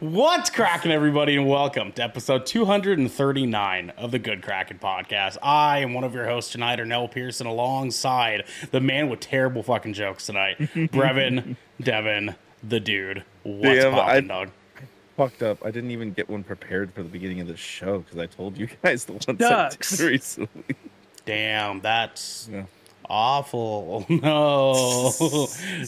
What's cracking, everybody, and welcome to episode 239 of the Good Kraken podcast. I am one of your hosts tonight, Ernell Pearson, alongside the man with terrible fucking jokes tonight, Brevin Devin, the dude. What's Damn, poppin', I- dog? fucked up. I didn't even get one prepared for the beginning of the show because I told you guys the ones I Ducks. did recently. Damn, that's Yeah. Awful. No,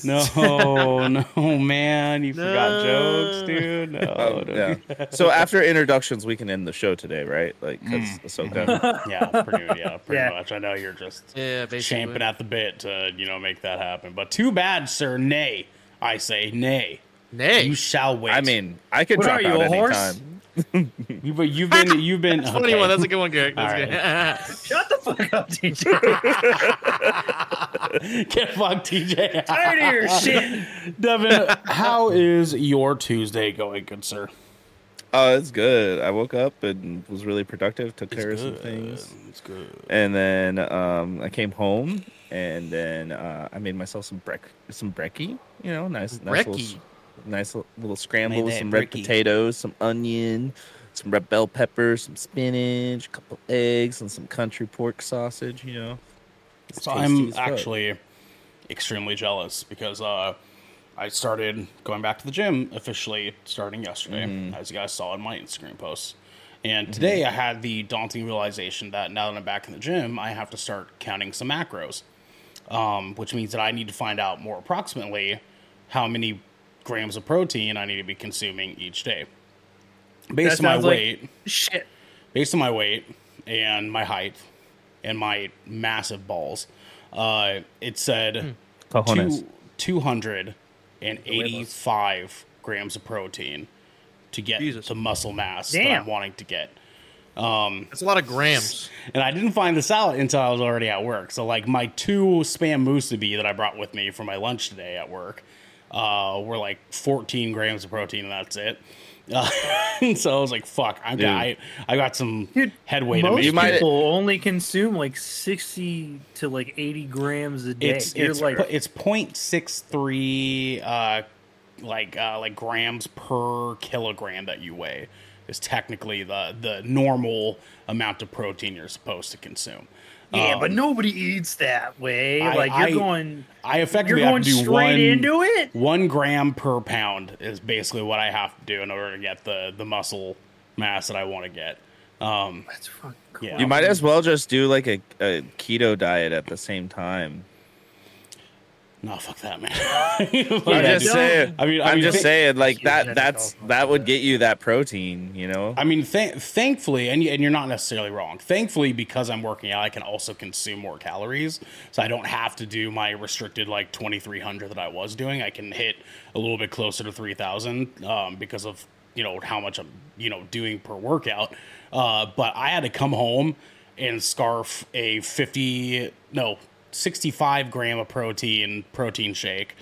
no, no, man, you forgot jokes, dude. No, Um, yeah. So after introductions, we can end the show today, right? Like, because Mm. Ahsoka. yeah, pretty, yeah, pretty Yeah. much. I know you're just Yeah, basically. champing at the bit to you know make that happen. But too bad, sir. Nay, I say nay. Nay. You shall wait. I mean, I could What drop are you, out a horse? anytime. You, but you've been you've been That's a funny okay. one. That's a good one, Garrett. That's All good. Shut the fuck up, TJ. Get fucked, TJ. Tired of your shit. Devin, how is your Tuesday going, good sir? Oh, it's good. I woke up and was really productive. Took care of some things, It's good. and then um, I came home, and then uh, I made myself some brec some brekkie. You know, nice, nice little, Brekkie. Nice little scramble with some red potatoes, some onion, some red bell peppers, some spinach, a couple eggs, and some country pork sausage. You know, It's So I'm fuck. actually extremely jealous because uh, I started going back to the gym officially starting yesterday, Mm-hmm. as you guys saw in my Instagram posts. And today I had the daunting realization that now that I'm back in the gym, I have to start counting some macros, um, which means that I need to find out more approximately how many grams of protein I need to be consuming each day. Based That on my sounds like- weight, Shit. based on my weight and my height and my massive balls, uh, it said Cojones. two, 285 grams of protein to get Jesus. the muscle mass that I'm wanting to get. That's a lot of grams. And I didn't find this out until I was already at work. So, like, my two spam musubi that I brought with me for my lunch today at work uh, were like 14 grams of protein, and that's it. Uh, so I was like, "Fuck!" I Dude. got I, I got some Dude, headway to Most make. You might- people only consume like 60 to like 80 grams a day. it's You're it's like, po- it's point six three uh like uh like grams per kilogram that you weigh is technically the the normal amount of protein you're supposed to consume. Yeah, Um, but nobody eats that way. I- like, you're I- going, I you're effectively have going to do straight one into it. one gram per pound is basically what I have to do in order to get the the muscle mass that I want to get. Um, That's fucking Yeah. You might as well just do like a, a keto diet at the same time. No, fuck that, man. I'm just dude. saying. I mean, I I'm mean, just thi- saying, like that. That's that would get you that protein. You know. I mean, th- thankfully, and, and you're not necessarily wrong. Thankfully, because I'm working out, I can also consume more calories, so I don't have to do my restricted like 2,300 that I was doing. I can hit a little bit closer to 3,000 um, because of you know how much I'm you know doing per workout. Uh, but I had to come home and scarf a 50 no 65 gram of protein protein shake.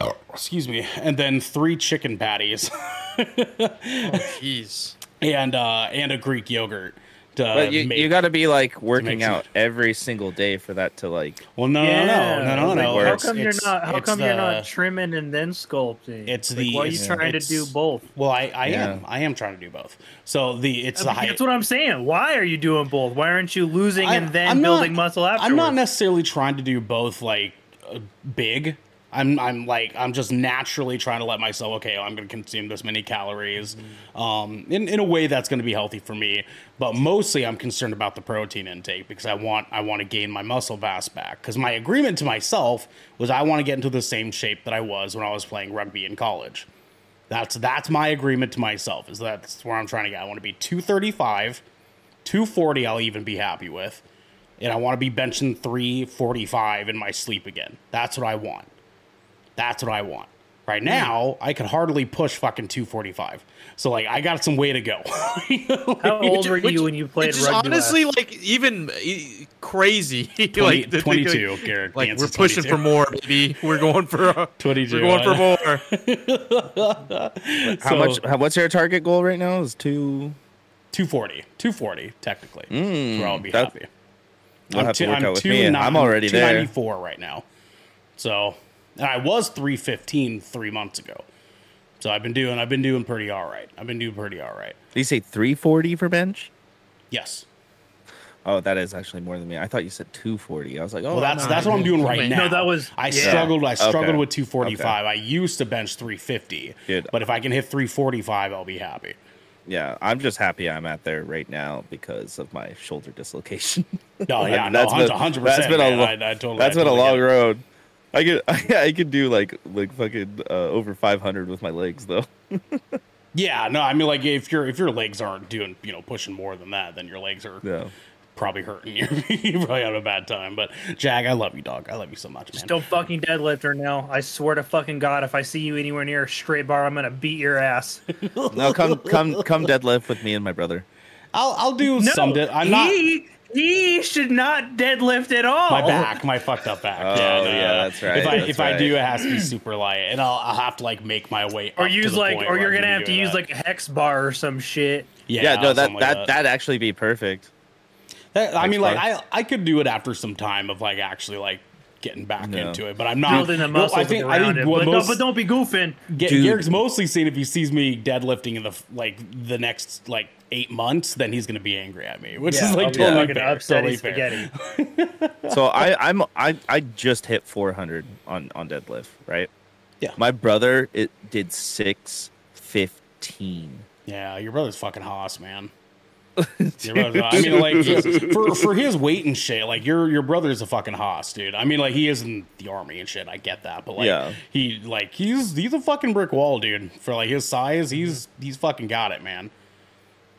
Oh, excuse me, and then three chicken patties. Jeez. and uh and a Greek yogurt. To but you, make, you got to be like working make some- out every single day for that to like. well, no, Yeah, no, no, no, no, like, no. How works. come you're not? How it's come you're not trimming and then sculpting? It's like, the- Why are you trying to do both? Well, I, I Yeah. am, I am trying to do both. So the it's the height. That's what I'm saying. Why are you doing both? Why aren't you losing I- and then I'm building not- muscle afterwards? I'm not necessarily trying to do both like uh, big. I'm I'm like I'm just naturally trying to let myself okay I'm going to consume this many calories, um, in in a way that's going to be healthy for me. But mostly I'm concerned about the protein intake because I want I want to gain my muscle mass back. Because my agreement to myself was I want to get into the same shape that I was when I was playing rugby in college. That's that's my agreement to myself. Is that's where I'm trying to get. I want to be 235, 240. I'll even be happy with, and I want to be benching 345 in my sleep again. That's what I want. That's what I want. Right Hmm. now, I could hardly push fucking 245. So like, I got some way to go. How old were you when you played Which rugby? honestly last? like even e- crazy. 20 like the- 22, Like, Garrett. like we're pushing 22. for more, baby. We're going for uh, 22, We're going for I- more. How So- much? How, what's your target goal right now? Is two. 240. 240, technically. Mm, where I'll be that- happy. You'll have to work out with. I'm already there. 294 right now. So, and I was 315 three months ago. So I've been doing I've been doing pretty all right. I've been doing pretty all right. Did you say 340 for bench? Yes. Oh, that is actually more than me. I thought you said 240. I was like, oh, Well, that's no. that's what I'm doing right now. no, that was- I yeah. struggled. I struggled Okay. with 245. I used to bench 350. Good. But if I can hit 345, I'll be happy. yeah. I'm just happy I'm at there right now because of my shoulder dislocation. Oh yeah, That's no, been- 100. that's percent been a man. lo- I, I totally, That's I been a long get it. road. I could I, could do like like fucking uh, over 500 with my legs though. Yeah, no, I mean like if your if your legs aren't doing you know pushing more than that, then your legs are Yeah. probably hurting you. you probably have a bad time. But Jag, I love you, dog. I love you so much, man. Just don't fucking deadlift her now. I swear to fucking God, if I see you anywhere near a straight bar, I'm gonna beat your ass. No, come come come deadlift with me and my brother. I'll I'll do No, some. Di- I'm not he, he should not deadlift at all. my back, my fucked up back. Oh, yeah, no, yeah, that's right, If I that's if I do, it has to be super light, and I'll, I'll have to like make my way. Or up to use the like, point or you're I gonna have to use that. like a hex bar or some shit. yeah, Yeah, no, that something that, like that'd actually be perfect. That- I mean, like. I I could do it after some time of like actually like getting back No. into it, but I'm not Building the No, muscles I think I around think it. what But, most, no, but don't be goofing. Ga- Dude. Garrick's mostly seen if he sees me deadlifting in the like the next like eight months, then he's gonna be angry at me, which Yeah, is like oh, I'll be totally fucking fair. upset Totally fair. spaghetti. So I I'm I I just hit 400 on on deadlift, right? Yeah. My brother it did 615. Yeah, your brother's fucking hoss, man. Your I mean, like for for his weight and shit, like your your brother's a fucking hoss, dude. I mean, like he is in the army and shit. I get that, but like Yeah. he like he's he's a fucking brick wall, dude. For like his size, he's he's fucking got it, man.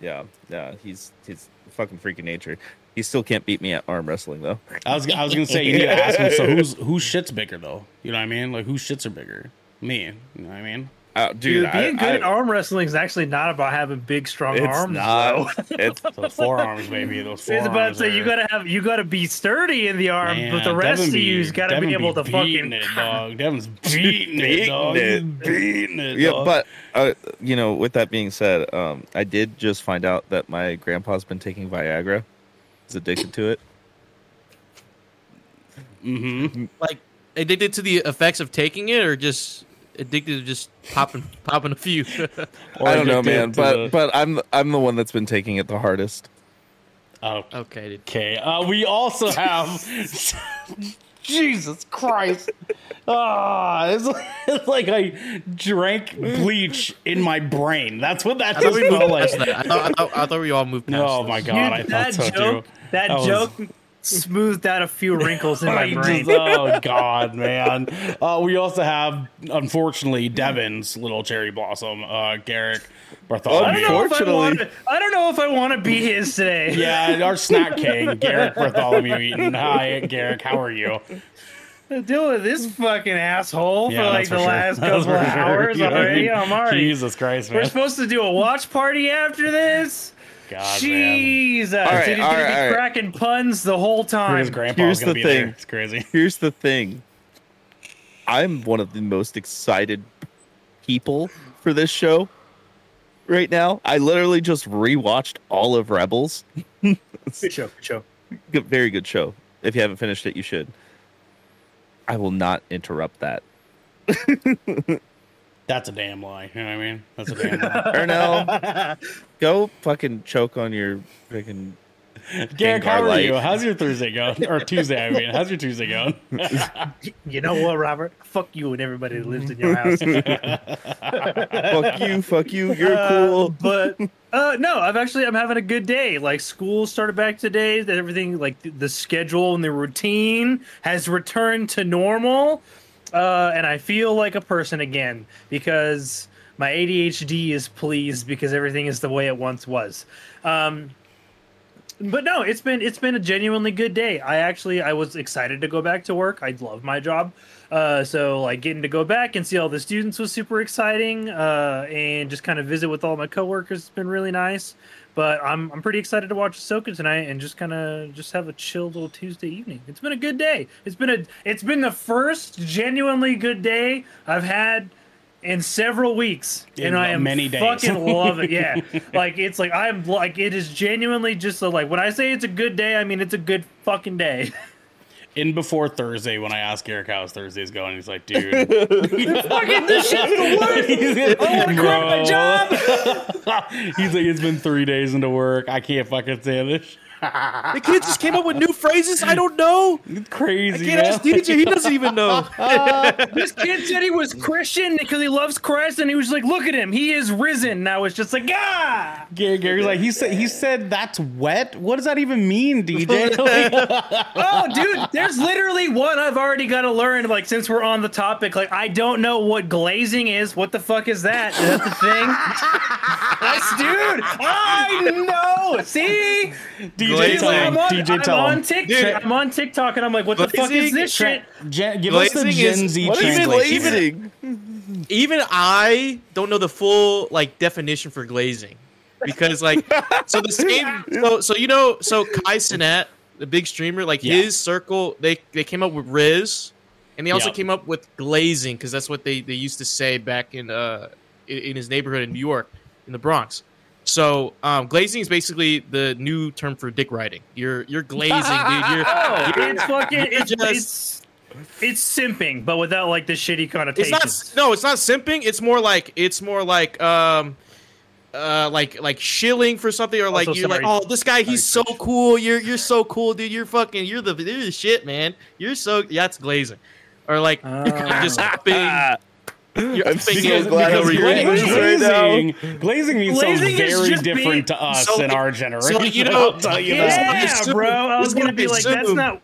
Yeah, yeah, he's he's fucking freaking nature. He still can't beat me at arm wrestling though. I was I was gonna say you need to ask him. So who's whose shit's bigger though? You know what I mean? Like whose shits are bigger? Me. You know what I mean? Uh, dude, Dude, being I, good I- at arm wrestling is actually not about having big, strong it's arms. not. it's Those forearms, baby. Those I was forearms. about to say you gotta have you gotta be sturdy in the arm, Man, but the rest Devin of you's gotta Devin be able to fucking. it, dog. Devin's beating it, Beating dog. it. He's beating it. yeah, dog. but uh, you know, with that being said, um, I did just find out that my grandpa's been taking Viagra. He's addicted to it. Like addicted to the effects of taking it, or just addicted to just popping popping a few. Or I don't know, man, but the- but I'm I'm the one that's been taking it the hardest. Oh, okay, dude. okay. Uh, we also have. Jesus Christ! Ah, it's, like- it's like I drank bleach in my brain. That's what that I thought just we felt moved like. past that. I thought, I thought, I thought we all moved past. Oh this. my Dude, god, I that thought so joke, too. that That was- joke smoothed out a few wrinkles in my I brain. just- oh god, man. Uh, we also have, unfortunately, Devin's little cherry blossom, uh, Garrick Bartholomew. don't know if I Unfortunately- I don't know if I want to be his today. Yeah, our snack king, Garrick Bartholomew Eaton. Hi, Garrick. How are you? Deal with this fucking asshole Yeah, for like that's the sure. last That's couple of for sure. hours You know what I already. mean? I'm already. Jesus Christ, man. We're supposed to do a watch party after this. God, man. Jesus, All right, Dude, he's all gonna right, be all right. cracking puns the whole His time. grandpa's Here's gonna the be thing. there. It's crazy. Here's the thing. I'm one of the most excited people for this show right now. I literally just rewatched all of Rebels. Good show, good show. Good- Very good show. If you haven't finished it, you should. I will not interrupt that. That's a damn lie. You know what I mean? That's a damn lie. Ernell, go fucking choke on your freaking. Garrick, how are Light. you? How's your Thursday going? Or Tuesday, I mean. How's your Tuesday going? You know what, Robert? Fuck you and everybody that lives in your house. fuck you, fuck you, you're Uh, cool. but uh, no, I've actually I'm having a good day. Like school started back today. That everything like the, the schedule and the routine has returned to normal, uh, and I feel like a person again because my ADHD is pleased because everything is the way it once was. Um, but no, it's been it's been a genuinely good day. I actually I was excited to go back to work. I love my job, uh, so like getting to go back and see all the students was super exciting, uh, and just kind of visit with all my coworkers has been really nice. But I'm I'm pretty excited to watch Ahsoka tonight and just kind of just have a chill little Tuesday evening. It's been a good day. It's been a it's been the first genuinely good day I've had in several weeks, In and I am many days. fucking love it. Yeah, like it's like I'm like it is genuinely just a, like when I say it's a good day, I mean it's a good fucking day. in before Thursday when I asked Eric how's Thursday's going. He's like, dude, Fucking this shit's the worst. I want to quit my job. he's like, it's been three days into work. I can't fucking stand this. The kid just came up with new phrases. I don't know. It's I crazy. can't man. ask DJ. He doesn't even know. This kid said he was Christian because he loves Christ, and he was like, "Look at him, he is risen." Now it's just like, ah. Gary, Gary's like, he said, he said that's wet. What does that even mean, DJ? Oh, dude, there's literally one I've already got to learn. Like, since we're on the topic, like, I don't know what glazing is. What the fuck is that? Is that the thing? That's dude. I know. See, DJ, Glazing. I'm on, DJ, I'm tell on him. TikTok. Dude. I'm on TikTok, and I'm like, what the fuck is this shit? Gen- give us the Gen is- Z What is translation. glazing? even I don't know the full like definition for glazing because like so the same so so you know so Kai Cenat the big streamer like Yeah. his circle they they came up with Rizz and they also Yeah. came up with glazing because that's what they they used to say back in uh in, in his neighborhood in New York in the Bronx. So um, glazing is basically the new term for dick riding. You're you're glazing, dude. You're, Oh, you're- it's fucking. It's just- it's it's simping, but without like the shitty connotation. it's not no it's not simping it's more like it's more like um uh like like shilling for something or like Also, you're like oh this guy he's so Sorry, Trish. cool you're you're so cool dude you're fucking you're the you're the shit man you're so yeah that's glazing or like you're Ah. just upping you're I'm upping so it glad because I'm you're reading rich. this right glazing, glazing means Glazing something is very different being- to us So- in our generation. so, you know- I'll tell you Yeah. that. Yeah, bro. I this was is gonna what be I like, that's assume. not.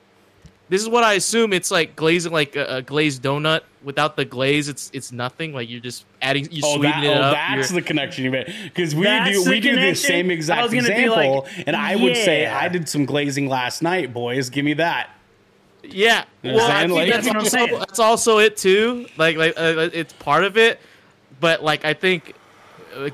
this is what I assume it's like glazing like a, a glazed donut without the glaze it's it's nothing like you're just adding you're Oh, that, sweetening oh up that's you're- the connection you made. Because we That's do the we do the same exact was example, like, and I would say. I did some glazing last night, boys. Give me that. Yeah, You know well, I'm I saying? think that's, That's what I'm also, saying. that's also it too. Like, like uh, it's part of it, but like I think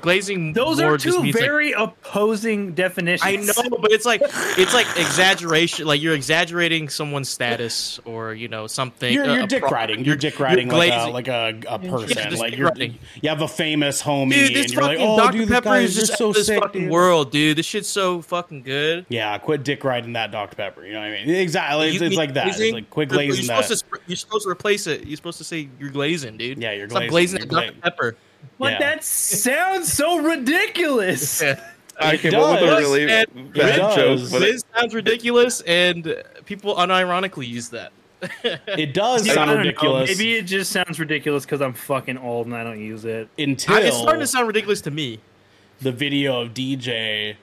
glazing. Those more are just two means, like- very opposing definitions. I know, but it's like it's like exaggeration. Like you're exaggerating someone's status, or you know something. You're, uh, you're a dick pro- riding. You're dick riding you're like a like a, a person. just like you're riding. you have a famous homie, Dude, this and you're like, fucking oh, Dr dude, this Pepper guy is is just so this sick. fucking dude. world, dude. This shit's so fucking good. Yeah, quit dick riding that Dr Pepper. You know what I mean? Exactly. It's, You it's need like that. It's like quit You're- glazing you're that. Supposed to, you're supposed to replace it. You're supposed to say you're glazing, dude. Yeah, you're Stop glazing. glazing You're that Dr Pepper. But Yeah. that sounds so ridiculous. I It came up with a really And bad it joke, does. but it, This sounds ridiculous, and people unironically use that. It does Yeah, sound don't know. ridiculous Maybe it just sounds ridiculous because I'm fucking old and I don't use it. until I- it's starting to sound ridiculous to me. the video of DJ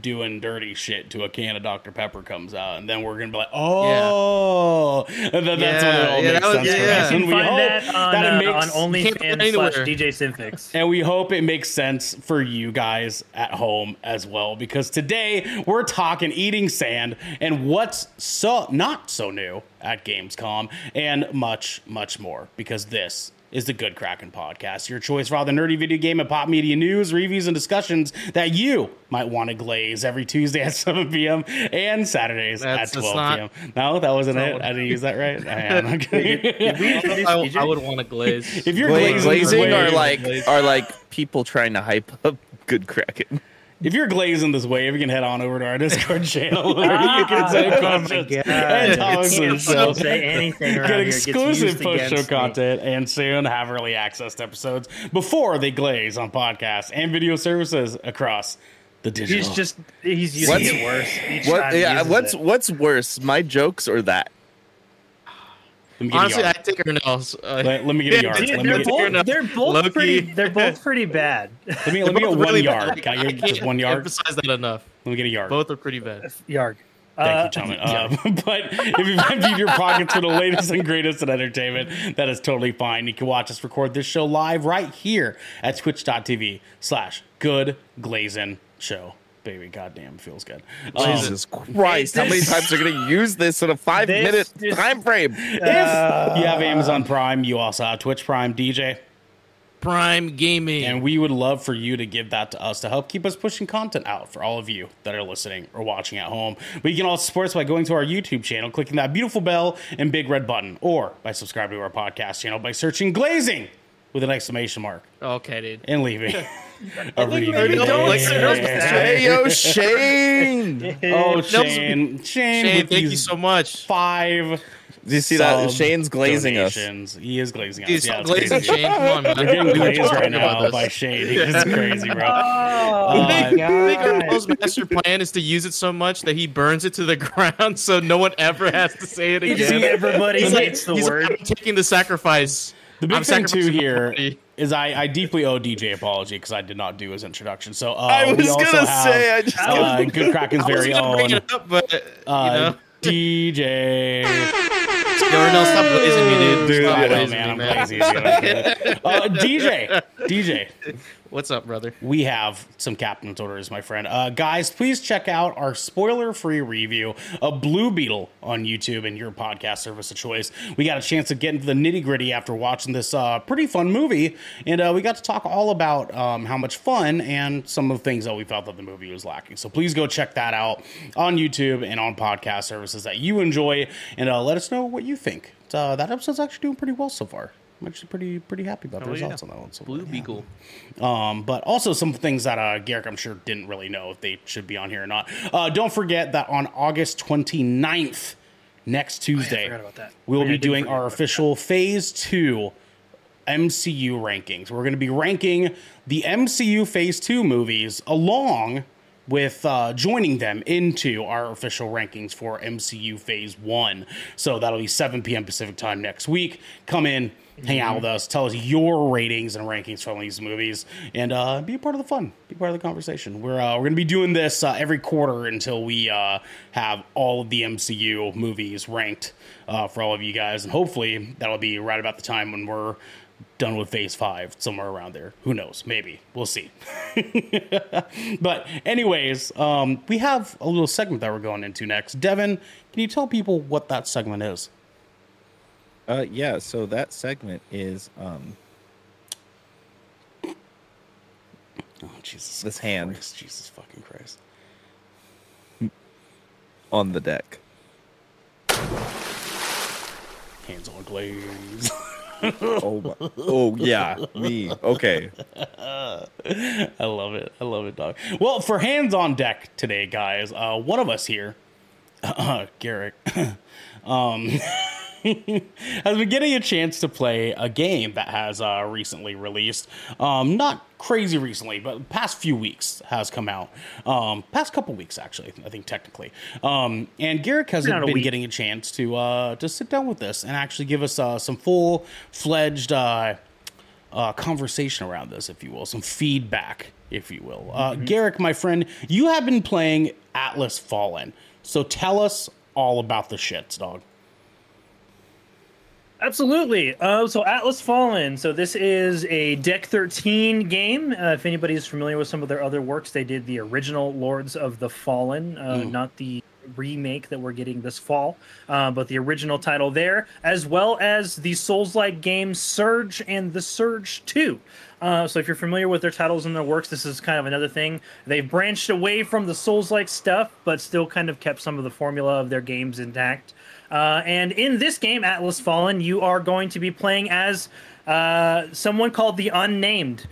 doing dirty shit to a can of Dr Pepper comes out, and then we're gonna be like, oh, and then that's when it all yeah, makes that was- sense yeah, for yeah. us. And can we find hope that on, that it uh, makes on Can't find it OnlyFans slash. DJ Symphix. And we hope it makes sense for you guys at home as well, because today we're talking eating sand and what's so not so new at Gamescom and much, much more. Because this is the Good Kraken Podcast, your choice for all the nerdy video game and pop media news, reviews, and discussions that you might want to glaze every Tuesday at 7 p.m. and Saturdays That's- at 12 not- p.m. No, that wasn't not it. I didn't use that right. I am. Okay. I, I would want to glaze. if you're Gla- glazing, glazing are like are like people trying to hype up good Kraken. If you're glazing this wave, you can head on over to our Discord channel where you can say oh my questions God. and You topics can't say anything Get here. It gets exclusive post show against me. content and soon have early access to episodes before they glaze on podcasts and video services across the digital. He's just he's using What's- it worse. Each What? time he Yeah. uses What's it. what's worse, my jokes or that? Let me Honestly, I yard. take her nails. Uh, Let, let me get a yard. dude, Let They're get, both, they're both Low-key. pretty. They're both pretty bad. let me, let me get one really yard. bad. Can I I get just can't one yard? emphasize that enough. Let me get a yard. Both are pretty bad. Yard. Thank Uh, you, gentlemen. Uh, but if you've emptied your pockets for the latest and greatest in entertainment, that is totally fine. You can watch us record this show live right here at twitch.tv slash good glazing show. Baby, goddamn, feels good. Um, Jesus Christ! How many times are you going to use this in a five This minute is- time frame? if you have Amazon Prime, you also have Twitch Prime DJ. Prime Gaming. And we would love for you to give that to us to help keep us pushing content out for all of you that are listening or watching at home. But you can also support us by going to our YouTube channel, clicking that beautiful bell and big red button, or by subscribing to our podcast channel by searching Glazing with an exclamation mark okay, dude. and leaving a review. maybe don't like the girls Hey yo, Shane! Oh, Shane. Shane, Shane, thank you so much. five Do you see that? Shane's glazing us. He is glazing us. He's Yeah, glazing crazy. Shane. Come on, man. We're getting We glazed right talking about now by Shane. It's crazy, bro. Oh, Uh, I think, I think our God. postmaster plan is to use it so much that he burns it to the ground, so no one ever has to say it You see, again. everybody He's like, hates the he's like, word. I'm taking the sacrifice. The big I'm thing too here body. Is I, I deeply owe DJ apology because I did not do his introduction. So uh, I we was gonna have, say, I just- uh, Good Kraken's I was very gonna bring own it up, but you uh, know, DJ. Darnell, stop glazing me, dude. Dude, Stop I know, man. me, I'm man. lazy. uh, DJ, DJ. What's up, brother? we have some captain's orders, my friend. Uh, guys, please check out our spoiler-free review of Blue Beetle on YouTube and your podcast service of choice. We got a chance to get into the nitty-gritty after watching this uh, pretty fun movie, and uh, we got to talk all about um, how much fun and some of the things that we felt that the movie was lacking. So please go check that out on YouTube and on podcast services that you enjoy, and uh, let us know what you think. Uh, that episode's actually doing pretty well so far. I'm actually pretty pretty happy about the Oh, yeah. results on that one. So Blue yeah. Beagle. Um, but also some things that uh, Garrick, I'm sure, didn't really know if they should be on here or not. Uh, don't forget that on August 29th, next Tuesday, forgot about that. we will Yeah, be doing our about official Phase 2 MCU rankings. We're going to be ranking the MCU Phase 2 movies along with uh, joining them into our official rankings for MCU Phase 1. So that'll be 7 p.m. Pacific time next week. Come in, hang out with us, tell us your ratings and rankings from these movies, and uh, be a part of the fun, be part of the conversation. We're, uh, we're going to be doing this uh, every quarter until we uh, have all of the MCU movies ranked uh, for all of you guys, and hopefully that'll be right about the time when we're done with phase five somewhere around there. Who knows? Maybe. We'll see. But anyways um, we have a little segment that we're going into next. Devin can you tell people what that segment is Uh, yeah. So that segment is um oh jesus This hand. Jesus fucking christ on the deck. hands on glaze Oh, my, oh yeah, me. Okay. I love it. I love it, dog. Well, for hands on deck today, guys, uh, one of us here, uh, Garrick, um, has been getting a chance to play a game that has uh, recently released. Um, not crazy recently, but past few weeks has come out. Um, past couple weeks, actually, I think technically. Um, and Garrick has Not a been getting a chance to uh, to sit down with this and actually give us uh, some full fledged. Uh, uh, conversation around this, if you will, some feedback, if you will. Uh, Garrick, my friend, you have been playing Atlas Fallen, so tell us all about the shits, dog. Absolutely. Uh, so Atlas Fallen. So this is a Deck 13 game. Uh, if anybody is familiar with some of their other works, they did the original Lords of the Fallen, uh, not the remake that we're getting this fall, uh, but the original title there, as well as the Souls-like games Surge and the Surge 2. Uh, so if you're familiar with their titles and their works, this is kind of another thing. They've branched away from the Souls-like stuff, but still kind of kept some of the formula of their games intact. Uh, and in this game, Atlas Fallen, you are going to be playing as uh, someone called the Unnamed,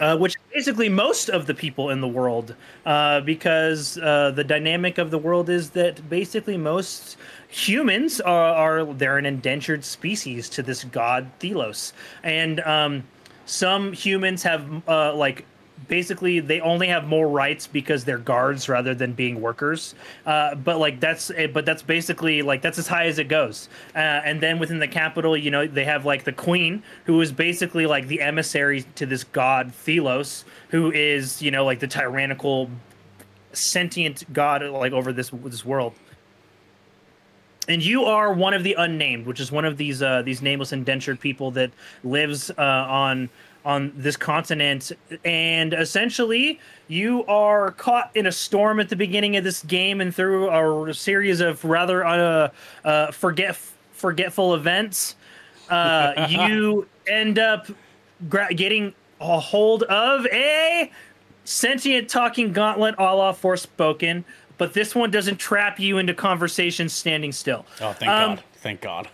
uh, which basically most of the people in the world, uh, because uh, the dynamic of the world is that basically most humans are, are they're an indentured species to this god Thelos, and um, some humans have uh, like basically they only have more rights because they're guards rather than being workers. Uh, but like that's eh, but that's basically like that's as high as it goes. Uh, and then within the capital you know they have like the queen who is basically like the emissary to this god thelos who is you know like the tyrannical sentient god like over this this world. And you are one of the unnamed, which is one of these uh, these nameless indentured people that lives uh, on on this continent. And essentially, you are caught in a storm at the beginning of this game, and through a series of rather uh, uh, forget forgetful events, uh, you end up gra- getting a hold of a sentient talking gauntlet a la Forspoken. But this one doesn't trap you into conversations standing still. Oh, thank Um, God. Thank God.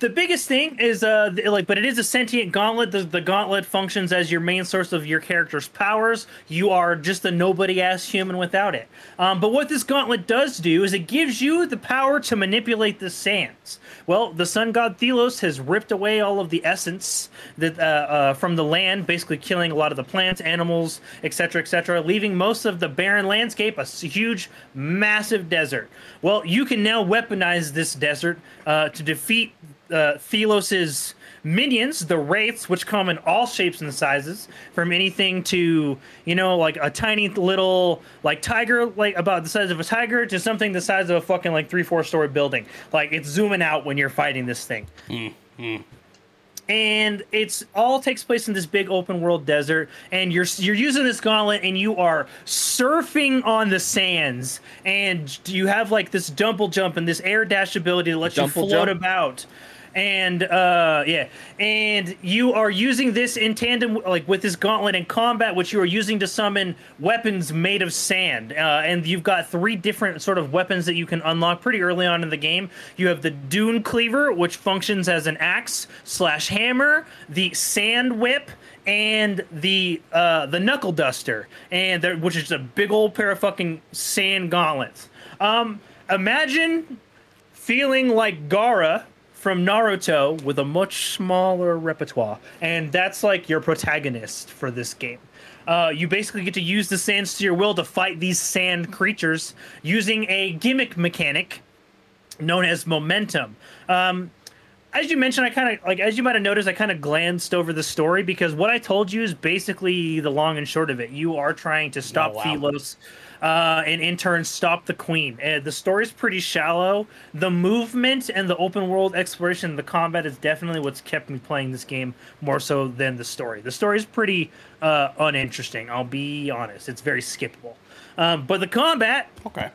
The biggest thing is uh like but it is a sentient gauntlet. The, the gauntlet functions as your main source of your character's powers. You are just a nobody ass human without it. Um, but what this gauntlet does do is it gives you the power to manipulate the well the sun god thelos has ripped away all of the essence that uh, uh, from the land basically killing a lot of the plants animals etc etc leaving most of the barren landscape a huge massive desert. Well you can now weaponize this desert uh, to defeat uh, Thelos's minions, the wraiths, which come in all shapes and sizes, from anything to you know like a tiny little like tiger, like about the size of a tiger, to something the size of a fucking like three four story building. Like it's zooming out when you're fighting this thing. Mm-hmm. And it's all takes place in this big open world desert, and you're you're using this gauntlet, and you are surfing on the sands, and you have like this double jump and this air dash ability that lets you float jump? about and uh yeah. And you are using this in tandem like with this gauntlet in combat which you are using to summon weapons made of sand. Uh, and you've got three different sort of weapons that you can unlock pretty early on in the game. You have the dune cleaver which functions as an axe slash hammer the sand whip and the uh, the knuckle duster, and which is a big old pair of fucking sand gauntlets. Um, imagine feeling like Gaara from Naruto with a much smaller repertoire, and that's like your protagonist for this game. Uh, you basically get to use the sands to your will to fight these sand creatures using a gimmick mechanic known as momentum. Um, as you mentioned, I kind of like as you might have noticed, I kind of glanced over the story because what I told you is basically the long and short of it. You are trying to stop Oh, wow. Thelos, uh, and in turn stop the Queen. And the story's pretty shallow. The movement and the open world exploration, the combat is definitely what's kept me playing this game more so than the story. The story's pretty uh, uninteresting. I'll be honest; it's very skippable. Um, but the combat Okay.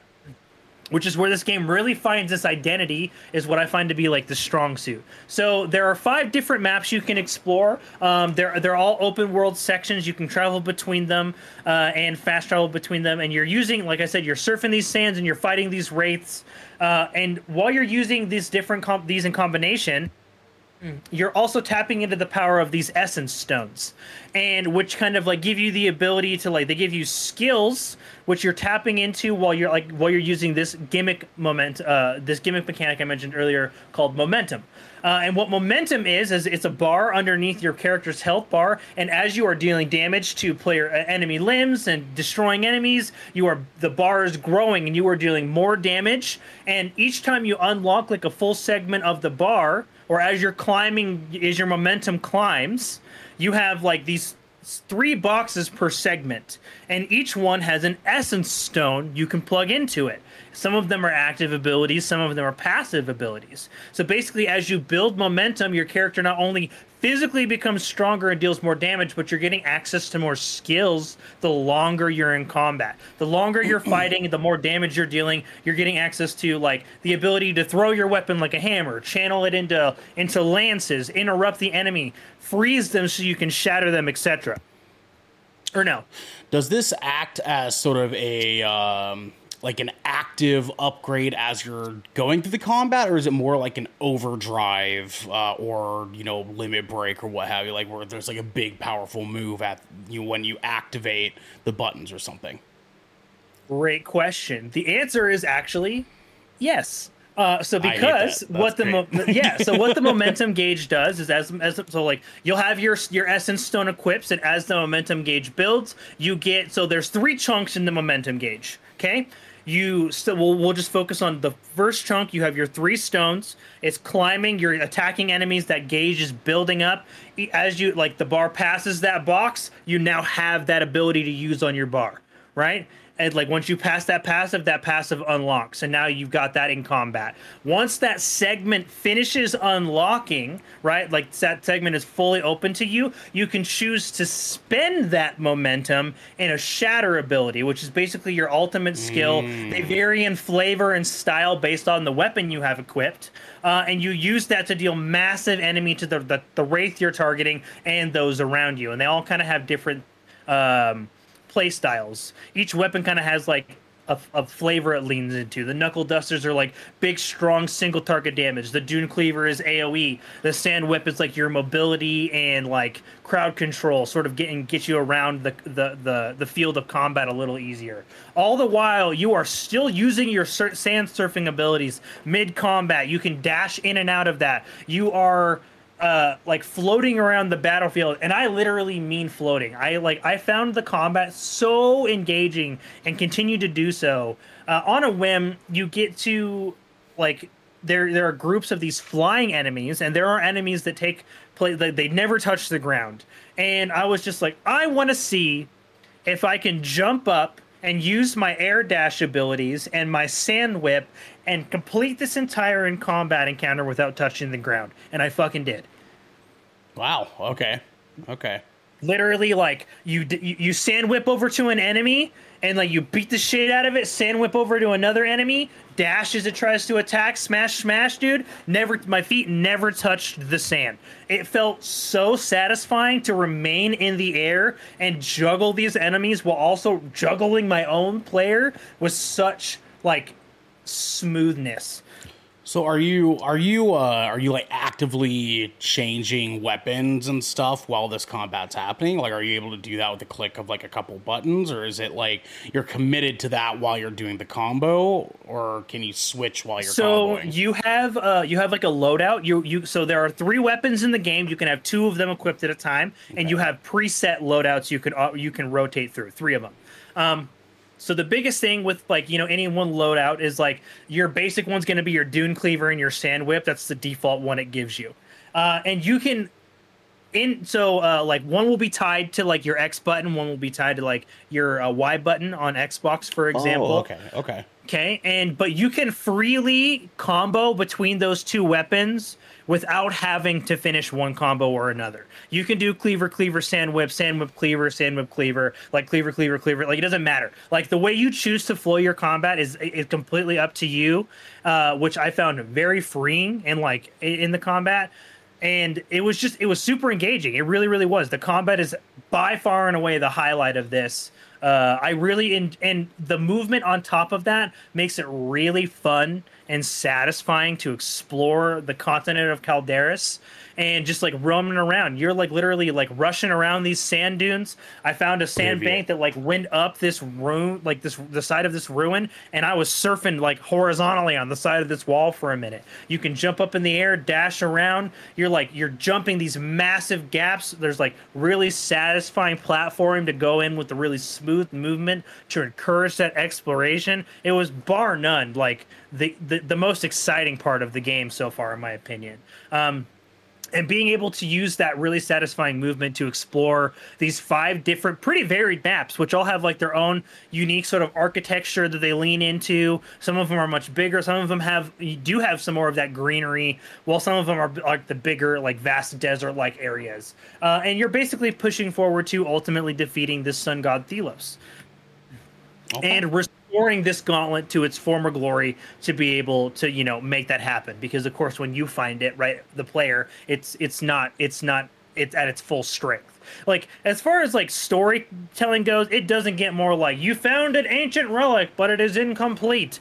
Which is where this game really finds its identity is what i find to be like the strong suit. So there are five different maps you can explore. Um, they're, they're all open world sections. You can travel between them uh, and fast travel between them and you're using like i said you're surfing these sands and you're fighting these wraiths. Uh, and while you're using these different com- these in combination you're also tapping into the power of these essence stones and which kind of like give you the ability to like they give you skills which you're tapping into while you're like while you're using this gimmick moment uh this gimmick mechanic i mentioned earlier called momentum. Uh, and what momentum is is it's a bar underneath your character's health bar and as you are dealing damage to player uh, enemy limbs and destroying enemies you are the bar is growing and you are dealing more damage. And each time you unlock like a full segment of the bar or as you're climbing as your momentum climbs you have like these three boxes per segment. And each one has an essence stone you can plug into it some of them are active abilities some of them are passive abilities. So basically as you build momentum your character not only physically becomes stronger and deals more damage but you're getting access to more skills the longer you're in combat. The longer you're fighting the more damage you're dealing you're getting access to like the ability to throw your weapon like a hammer channel it into into lances interrupt the enemy freeze them so you can shatter them etc or no. Does this act as sort of a um, like an active upgrade as you're going through the combat, or is it more like an overdrive uh, or you know limit break or what have you, like where there's like a big powerful move at you when you activate the buttons or something? Great question. The answer is actually yes. Uh, so because that. what the mo- yeah, so what the momentum gauge does is as as so like you'll have your your essence stone equips, and as the momentum gauge builds, you get so there's three chunks in the momentum gauge. Okay, you still we'll, we'll just focus on the first chunk. You have your three stones. It's climbing. You're attacking enemies. That gauge is building up. As you like the bar passes that box, you now have that ability to use on your bar, right? And like once you pass that passive that passive unlocks and now you've got that in combat. Once that segment finishes unlocking right like that segment is fully open to you you can choose to spend that momentum in a shatter ability which is basically your ultimate skill they vary in flavor and style based on the weapon you have equipped uh, and you use that to deal massive enemy to the, the the wraith you're targeting and those around you and they all kind of have different um play styles. Each weapon kind of has like a, a flavor it leans into. The knuckle dusters are like big, strong single target damage. The dune cleaver is AOE. The sand whip is like your mobility and like crowd control, sort of getting get you around the the the, the field of combat a little easier. All the while, you are still using your sur- sand surfing abilities mid combat. You can dash in and out of that. You are uh, like floating around the battlefield, and I literally mean floating. I like I found the combat so engaging and continue to do so. Uh, on a whim, you get to like there there are groups of these flying enemies, and there are enemies that take play they, they never touch the ground. And I was just like, I want to see if I can jump up and use my air dash abilities and my sand whip and complete this entire in combat encounter without touching the ground. And I fucking did. Wow. Okay. Okay. Literally, like you you sand whip over to an enemy and like you beat the shit out of it. Sand whip over to another enemy. Dash as it tries to attack. Smash, smash, dude. Never, my feet never touched the sand. It felt so satisfying to remain in the air and juggle these enemies while also juggling my own player with such like smoothness. So are you are you uh are you like actively changing weapons and stuff while this combat's happening? Like are you able to do that with a click of like a couple buttons? Or is it like you're committed to that while you're doing the combo? Or can you switch while you're so comboing? you have uh you have like a loadout. You you so there are three weapons in the game. You can have two of them equipped at a time and you have preset loadouts you can uh, you can rotate through. Three of them. Um so the biggest thing with like you know any one loadout is like your basic one's going to be your dune cleaver and your sand whip that's the default one it gives you uh and you can in so uh like one will be tied to like your x button one will be tied to like your uh, y button on xbox for example Oh, okay. Okay. Okay, and but you can freely combo between those two weapons without having to finish one combo or another. You can do cleaver, cleaver, sand whip, sand whip, cleaver, sand whip, cleaver, like cleaver, cleaver, cleaver. Like it doesn't matter. Like the way you choose to flow your combat is is completely up to you, uh, which I found very freeing and like in the combat. And it was just it was super engaging. It really, really was. The combat is by far and away the highlight of this. Uh, I really in, and the movement on top of that makes it really fun and satisfying to explore the continent of Calderis and just like roaming around. You're like literally like rushing around these sand dunes. I found a sand bank that like went up this ruin, like this the side of this ruin, and I was surfing like horizontally on the side of this wall for a minute. You can jump up in the air, dash around. You're like you're jumping these massive gaps. There's like really satisfying platforming to go in with the really smooth movement to encourage that exploration. It was bar none like the the, the most exciting part of the game so far, in my opinion. Um, and being able to use that really satisfying movement to explore these five different pretty varied maps which all have like their own unique sort of architecture that they lean into. Some of them are much bigger. Some of them have you do have some more of that greenery while some of them are like the bigger like vast desert like areas. Uh, and you're basically pushing forward to ultimately defeating this sun god thelos. Okay. and restoring this gauntlet to its former glory to be able to you know make that happen because of course when you find it right the player it's it's not it's not it's at its full strength like as far as like storytelling goes it doesn't get more like you found an ancient relic but it is incomplete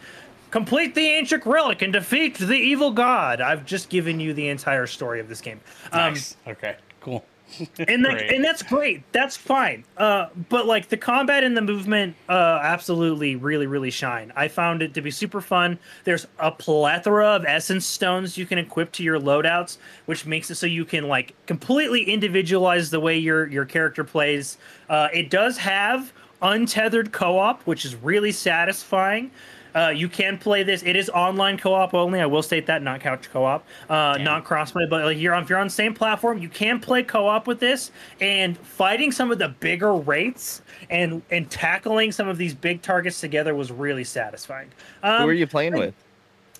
complete the ancient relic and defeat the evil god i've just given you the entire story of this game um, nice. okay. Cool. and like, and that's great. That's fine. Uh, but like the combat and the movement, uh, absolutely, really, really shine. I found it to be super fun. There's a plethora of essence stones you can equip to your loadouts, which makes it so you can like completely individualize the way your your character plays. Uh, it does have untethered co-op, which is really satisfying. Uh, you can play this. It is online co-op only. I will state that, not couch co-op, uh, not crossplay. But like you're on, if you're on the same platform, you can play co-op with this. And fighting some of the bigger rates and and tackling some of these big targets together was really satisfying. Um, Who are you playing with?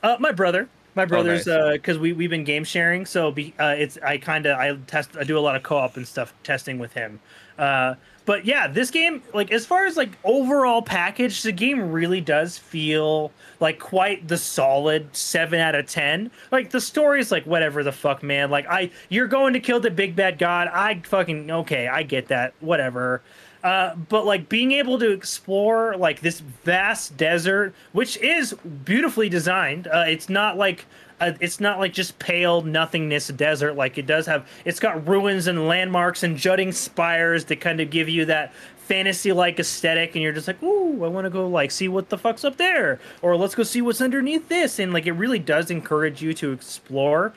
uh, my brother. My brother's nice. because we we've been game sharing, so be, uh, it's I kind of I test I do a lot of co-op and stuff testing with him. Uh, but yeah, this game like as far as like overall package, the game really does feel like quite the solid seven out of ten. Like the story's like whatever the fuck, man. Like I you're going to kill the big bad god. I fucking okay, I get that. Whatever. Uh, but like being able to explore like this vast desert, which is beautifully designed. Uh, it's not like uh, it's not like just pale nothingness desert. Like it does have. It's got ruins and landmarks and jutting spires that kind of give you that fantasy like aesthetic and you're just like ooh i want to go like see what the fuck's up there or let's go see what's underneath this and like it really does encourage you to explore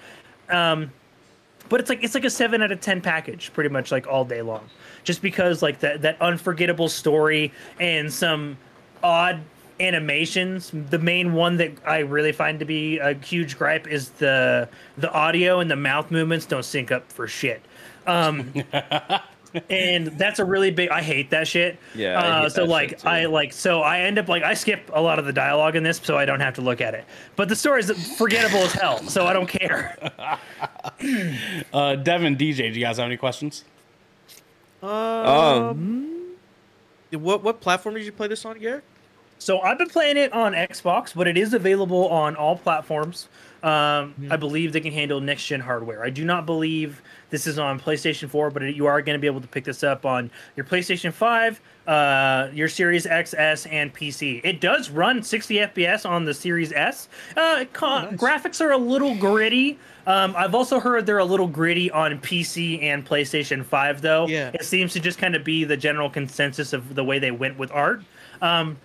um but it's like it's like a 7 out of 10 package pretty much like all day long just because like that that unforgettable story and some odd animations the main one that i really find to be a huge gripe is the the audio and the mouth movements don't sync up for shit um and that's a really big i hate that shit Yeah, uh, so that like shit too. i like so i end up like i skip a lot of the dialogue in this so i don't have to look at it but the story is forgettable as hell so i don't care Uh, Devin, DJ, do you guys have any questions? Um, What what platform did you play this on, Garrick? So I've been playing it on Xbox, but it is available on all platforms. Um, I believe they can handle next gen hardware. I do not believe this is on PlayStation 4, but you are going to be able to pick this up on your PlayStation 5, uh, your Series XS, and PC. It does run 60 FPS on the Series S. Uh, co- Graphics are a little gritty. Um, I've also heard they're a little gritty on PC and PlayStation 5, though. Yeah. It seems to just kind of be the general consensus of the way they went with art. Um,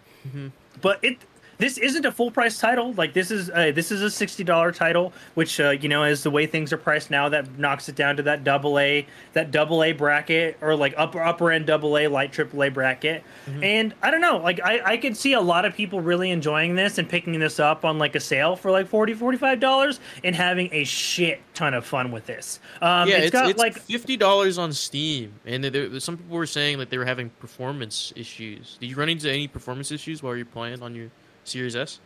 but it this isn't a full price title. Like this is uh, this is a $60 title which uh, you know is the way things are priced now that knocks it down to that double a that double a bracket or like upper upper end double a light triple a bracket. And i don't know like I, I could see a lot of people really enjoying this and picking this up on like a sale for like 40 45 dollars and having a shit ton of fun with this. Um yeah, it's it's, got it's like fifty dollars on Steam, and there, there- some people were saying that they were having performance issues. Did you run into any performance issues while you're playing on your Series S?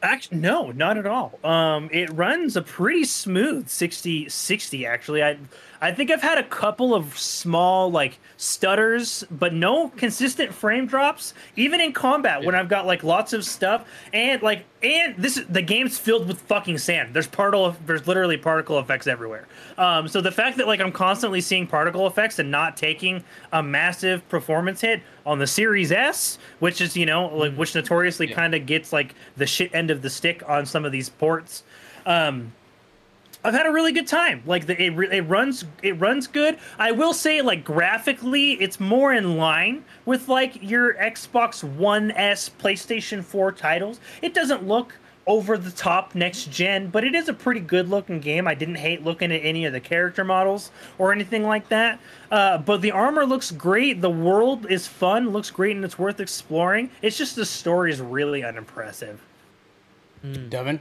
Actually, no, not at all. Um, it runs a pretty smooth 60, 60 actually. I, I think I've had a couple of small like stutters, but no consistent frame drops. Even in combat, when I've got like lots of stuff and like and this the game's filled with fucking sand. There's particle, there's literally particle effects everywhere. Um, so the fact that like I'm constantly seeing particle effects and not taking a massive performance hit on the Series S, which is you know like which notoriously Yeah. kind of gets like the shit end of the stick on some of these ports. Um, I've had a really good time. Like the, it, it runs, it runs good. I will say, like graphically, it's more in line with like your Xbox One S, PlayStation Four titles. It doesn't look over the top next gen, but it is a pretty good looking game. I didn't hate looking at any of the character models or anything like that. Uh, but the armor looks great. The world is fun, looks great, and it's worth exploring. It's just the story is really unimpressive. Devin?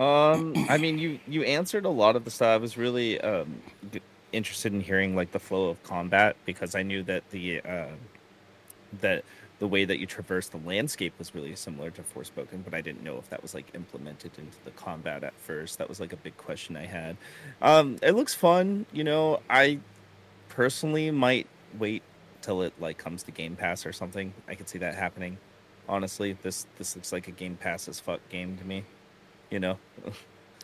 Um, I mean, you you answered a lot of the stuff. I was really um interested in hearing like the flow of combat because I knew that the uh, that the way that you traverse the landscape was really similar to Forspoken, but I didn't know if that was like implemented into the combat at first. That was like a big question I had. Um, it looks fun. You know, I personally might wait till it like comes to Game Pass or something. I could see that happening. Honestly, this this looks like a Game Pass as fuck game to me. You know,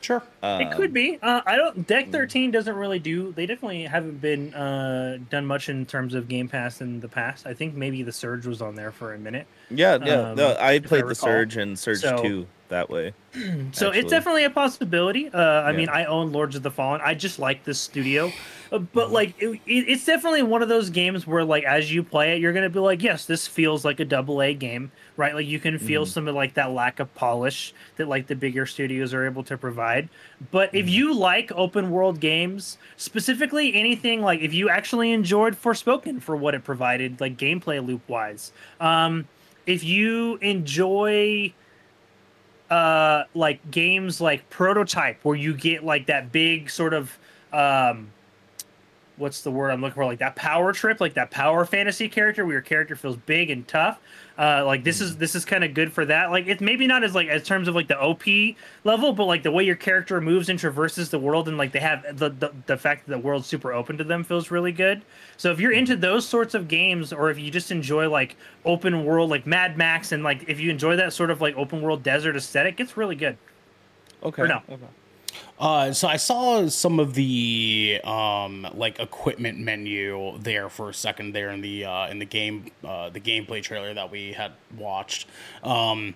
Sure. It could Um, be. Uh, I don't. Deck thirteen doesn't really do. They definitely haven't been uh, done much in terms of Game Pass in the past. I think maybe the Surge was on there for a minute. Yeah, yeah. um, no, I if I played the. Surge and Surge So- 2 that way. So Actually. it's definitely a possibility. Uh, I Yeah. mean, I own Lords of the Fallen. I just like this studio, Uh, Mm-hmm. but like, it, it- it's definitely one of those games where, like, as you play it, you're gonna be like, yes, this feels like a double A game, right? Like, you can feel Mhm. some of like that lack of polish that like the bigger studios are able to provide. But Mm-hmm. if you like open world games, specifically anything like if you actually enjoyed Forspoken for what it provided, like gameplay loop wise, um, if you enjoy uh like games like prototype where you get like that big sort of um what's the word i'm looking for like that power trip like that power fantasy character where your character feels big and tough uh like this is this is kind of good for that like it's maybe not as like as terms of like the op level but like the way your character moves and traverses the world and like they have the the, the fact that the world's super open to them feels really good so if you're into those sorts of games or if you just enjoy like open world like mad max and like if you enjoy that sort of like open world desert aesthetic it's really good Okay. Or no. okay. Uh, so I saw some of the um, like equipment menu there for a second there in the uh, in the game uh, the gameplay trailer that we had watched. Um,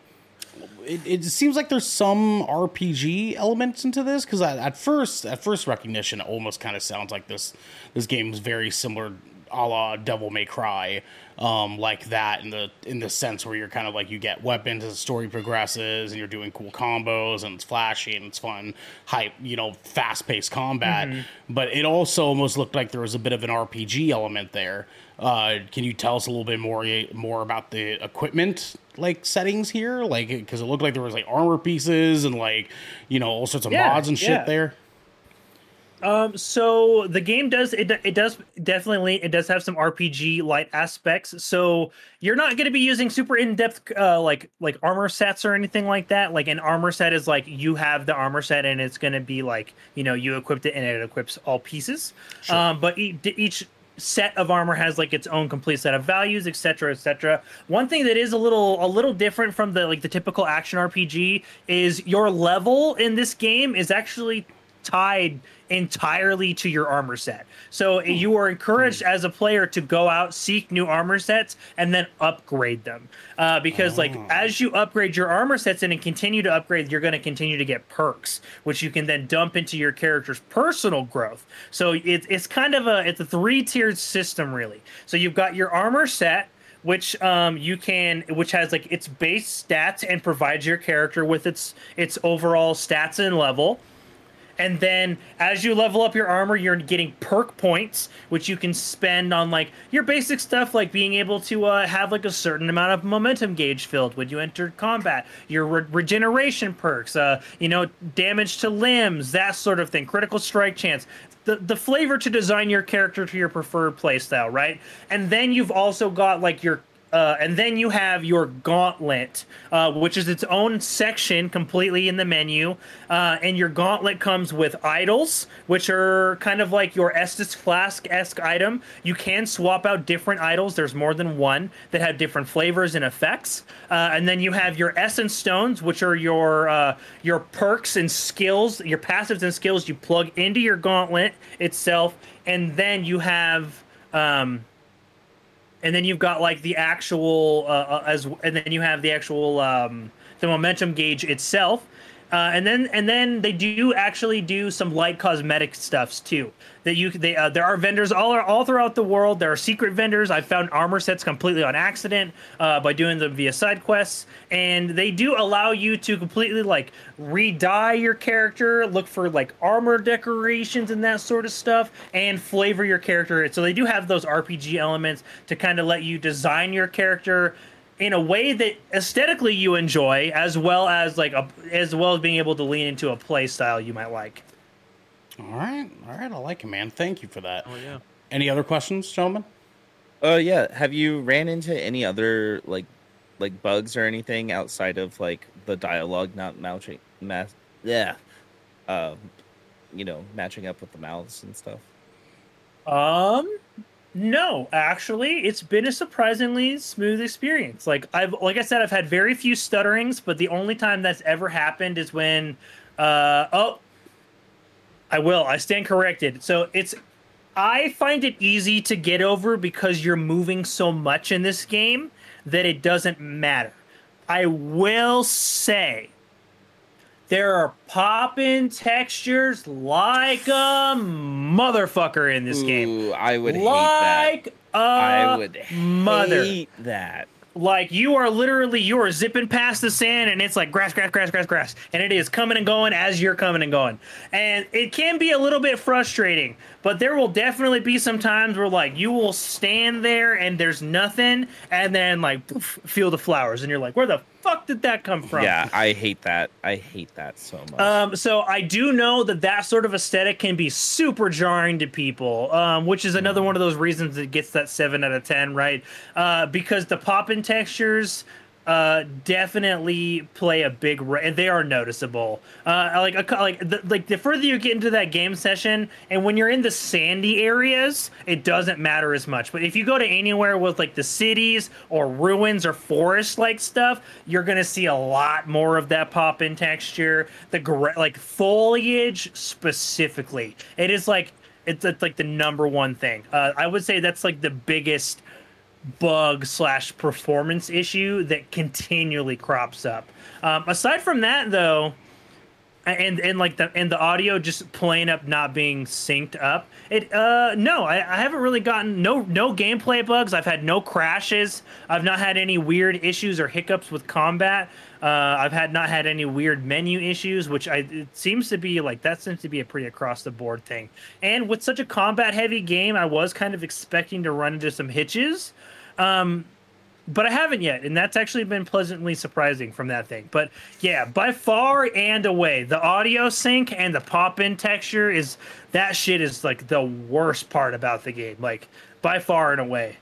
it, it seems like there's some RPG elements into this because at first at first recognition it almost kind of sounds like this this game is very similar a la Devil May Cry, um, like that in the in the sense where you're kind of like you get weapons as the story progresses and you're doing cool combos and it's flashy and it's fun, hype, you know, fast paced combat. Mm-hmm. But it also almost looked like there was a bit of an RPG element there. Uh, can you tell us a little bit more more about the equipment like settings here? Like, because it looked like there was like armor pieces and like you know all sorts of Yeah, mods and shit yeah. there. Um, so the game does it, it does definitely it does have some RPG light aspects. So you're not going to be using super in depth uh, like like armor sets or anything like that. Like an armor set is like you have the armor set and it's going to be like you know you equipped it and it equips all pieces. Um, but each, each set of armor has like its own complete set of values etc etc one thing that is a little a little different from the like the typical action rpg is your level in this game is actually tied entirely to your armor set. So you are encouraged as a player to go out, seek new armor sets, and then upgrade them. Uh, because like as you upgrade your armor sets and continue to upgrade, you're going to continue to get perks, which you can then dump into your character's personal growth. So it's it's kind of a it's a three tiered system really. So you've got your armor set which um, you can which has like its base stats and provides your character with its its overall stats and level and then as you level up your armor you're getting perk points which you can spend on like your basic stuff like being able to uh, have like a certain amount of momentum gauge filled when you enter combat your re- regeneration perks uh, you know damage to limbs that sort of thing critical strike chance the, the flavor to design your character to your preferred playstyle right? And then you've also got like your uh, and then you have your gauntlet, uh, which is its own section completely in the menu. Uh, and your gauntlet comes with idols, which are kind of like your Estus Flask esque item. You can swap out different idols, there's more than one that have different flavors and effects. Uh, and then you have your Essence Stones, which are your, uh, your perks and skills, your passives and skills you plug into your gauntlet itself. And then you have. Um, and then you've got like the actual uh, uh, as and then you have the actual um, the momentum gauge itself uh, and then and then they do actually do some light cosmetic stuffs too that you they uh, there are vendors all all throughout the world. There are secret vendors. I found armor sets completely on accident uh, by doing them via side quests. And they do allow you to completely like re-dye your character look for like armor decorations and that sort of stuff and flavor your character. So they do have those rpg elements to kind of let you design your character in a way that aesthetically you enjoy as well as like a, as well as being able to lean into a play style you might like All right, all right, I like it, man. Thank you for that. Oh yeah. Any other questions, gentlemen? Uh, yeah. Have you ran into any other like like bugs or anything outside of like the dialogue not matching? Math, yeah. Um, you know, matching up with the mouths and stuff. Um, no, actually, it's been a surprisingly smooth experience. Like I've, like I said, I've had very few stutterings, but the only time that's ever happened is when, uh, oh, I will. I stand corrected. So it's, I find it easy to get over because you're moving so much in this game that it doesn't matter. I will say there are popping textures like a motherfucker in this game Ooh, I would hate that. like a I would mother. hate that. Like you are literally you are zipping past the sand and it's like grass, grass, grass, grass, grass, and it is coming and going as you're coming and going, and it can be a little bit frustrating. But there will definitely be some times where like you will stand there and there's nothing, and then like poof, feel the flowers, and you're like, where the fuck did that come from? Yeah, I hate that. I hate that so much. Um, so I do know that that sort of aesthetic can be super jarring to people, um, which is another one of those reasons it gets that seven out of ten, right? Uh, because the pop-in textures uh, definitely play a big. Re- and they are noticeable. Uh, like a, like the, like the further you get into that game session, and when you're in the sandy areas, it doesn't matter as much. But if you go to anywhere with like the cities or ruins or forest like stuff, you're gonna see a lot more of that pop in texture. The gra- like foliage specifically, it is like it's, it's like the number one thing. Uh, I would say that's like the biggest bug slash performance issue that continually crops up. Um, aside from that, though, and and like the and the audio just playing up not being synced up. It uh no, I, I haven't really gotten no no gameplay bugs. I've had no crashes. I've not had any weird issues or hiccups with combat. Uh, I've had not had any weird menu issues, which I it seems to be like that seems to be a pretty across the board thing. And with such a combat heavy game, I was kind of expecting to run into some hitches. Um, but I haven't yet, and that's actually been pleasantly surprising from that thing. But yeah, by far and away, the audio sync and the pop in texture is that shit is like the worst part about the game. Like by far and away.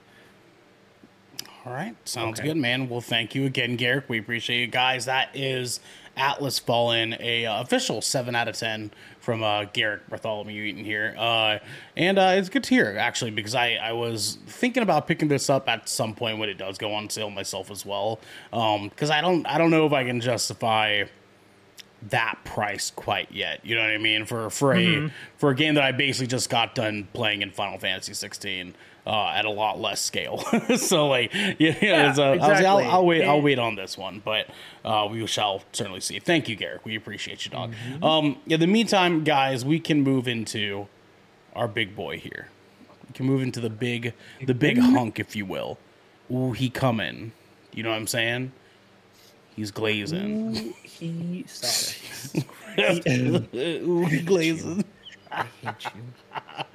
All right, sounds Okay. good, man. Well, thank you again, Garrick. We appreciate you guys. That is Atlas Fallen, a uh, official seven out of ten from uh, Garrick Bartholomew Eaton here, uh, and uh, it's good to hear actually because I I was thinking about picking this up at some point when it does go on sale myself as well, because I don't I don't know if I can justify that price quite yet. You know what I mean? For for a for a game that I basically just got done playing in Final Fantasy 16 uh, at a lot less scale. so like yeah, yeah, so exactly. I will wait I'll wait on this one, but uh, we shall certainly see. Thank you, Garrick. We appreciate you, dog. Um, in the meantime, guys, we can move into our big boy here. We can move into the big the big hunk, if you will. Ooh, he coming. You know what I'm saying? He's glazing. Ooh, He Ooh, he glazing. I hate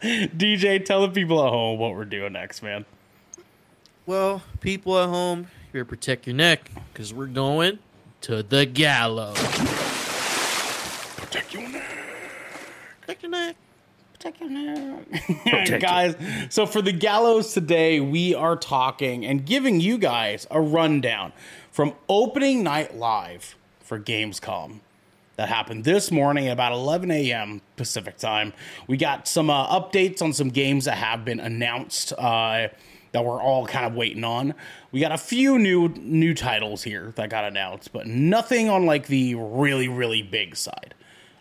you. DJ, tell the people at home what we're doing next, man. Well, people at home, you better protect your neck because we're going to the gallows. Protect your neck. Protect your neck. Protect your neck. guys, so for the gallows today, we are talking and giving you guys a rundown from opening night live for Gamescom. That happened this morning at about 11 a.m. Pacific time. We got some uh, updates on some games that have been announced uh, that we're all kind of waiting on. We got a few new new titles here that got announced, but nothing on like the really really big side.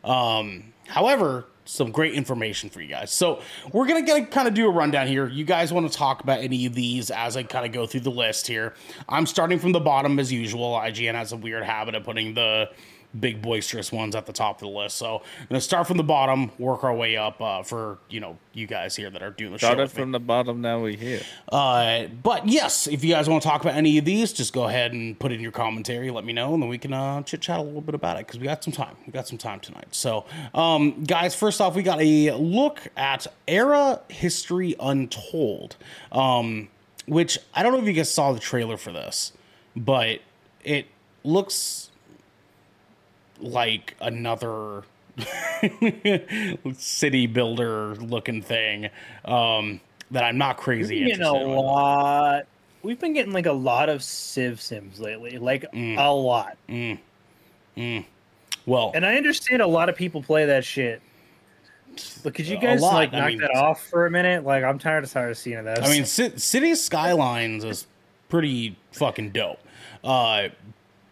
Um, however, some great information for you guys. So we're gonna get kind of do a rundown here. You guys want to talk about any of these as I kind of go through the list here. I'm starting from the bottom as usual. IGN has a weird habit of putting the big boisterous ones at the top of the list. So I'm gonna start from the bottom, work our way up uh, for you know you guys here that are doing the show. Started with me. from the bottom, now we here. Uh, but yes, if you guys want to talk about any of these, just go ahead and put in your commentary. Let me know, and then we can uh, chit chat a little bit about it because we got some time. We got some time tonight. So, um, guys, first off, we got a look at Era History Untold, um, which I don't know if you guys saw the trailer for this, but it looks like another city builder looking thing um, that I'm not We've crazy been getting a lot. We've been getting like a lot of Civ Sims lately, like Mm. a lot. mm Well, And I understand a lot of people play that shit. But could you guys like I knock mean- that off for a minute? Like I'm tired of tired of seeing those. I mean, C- City Skylines is pretty fucking dope. Uh,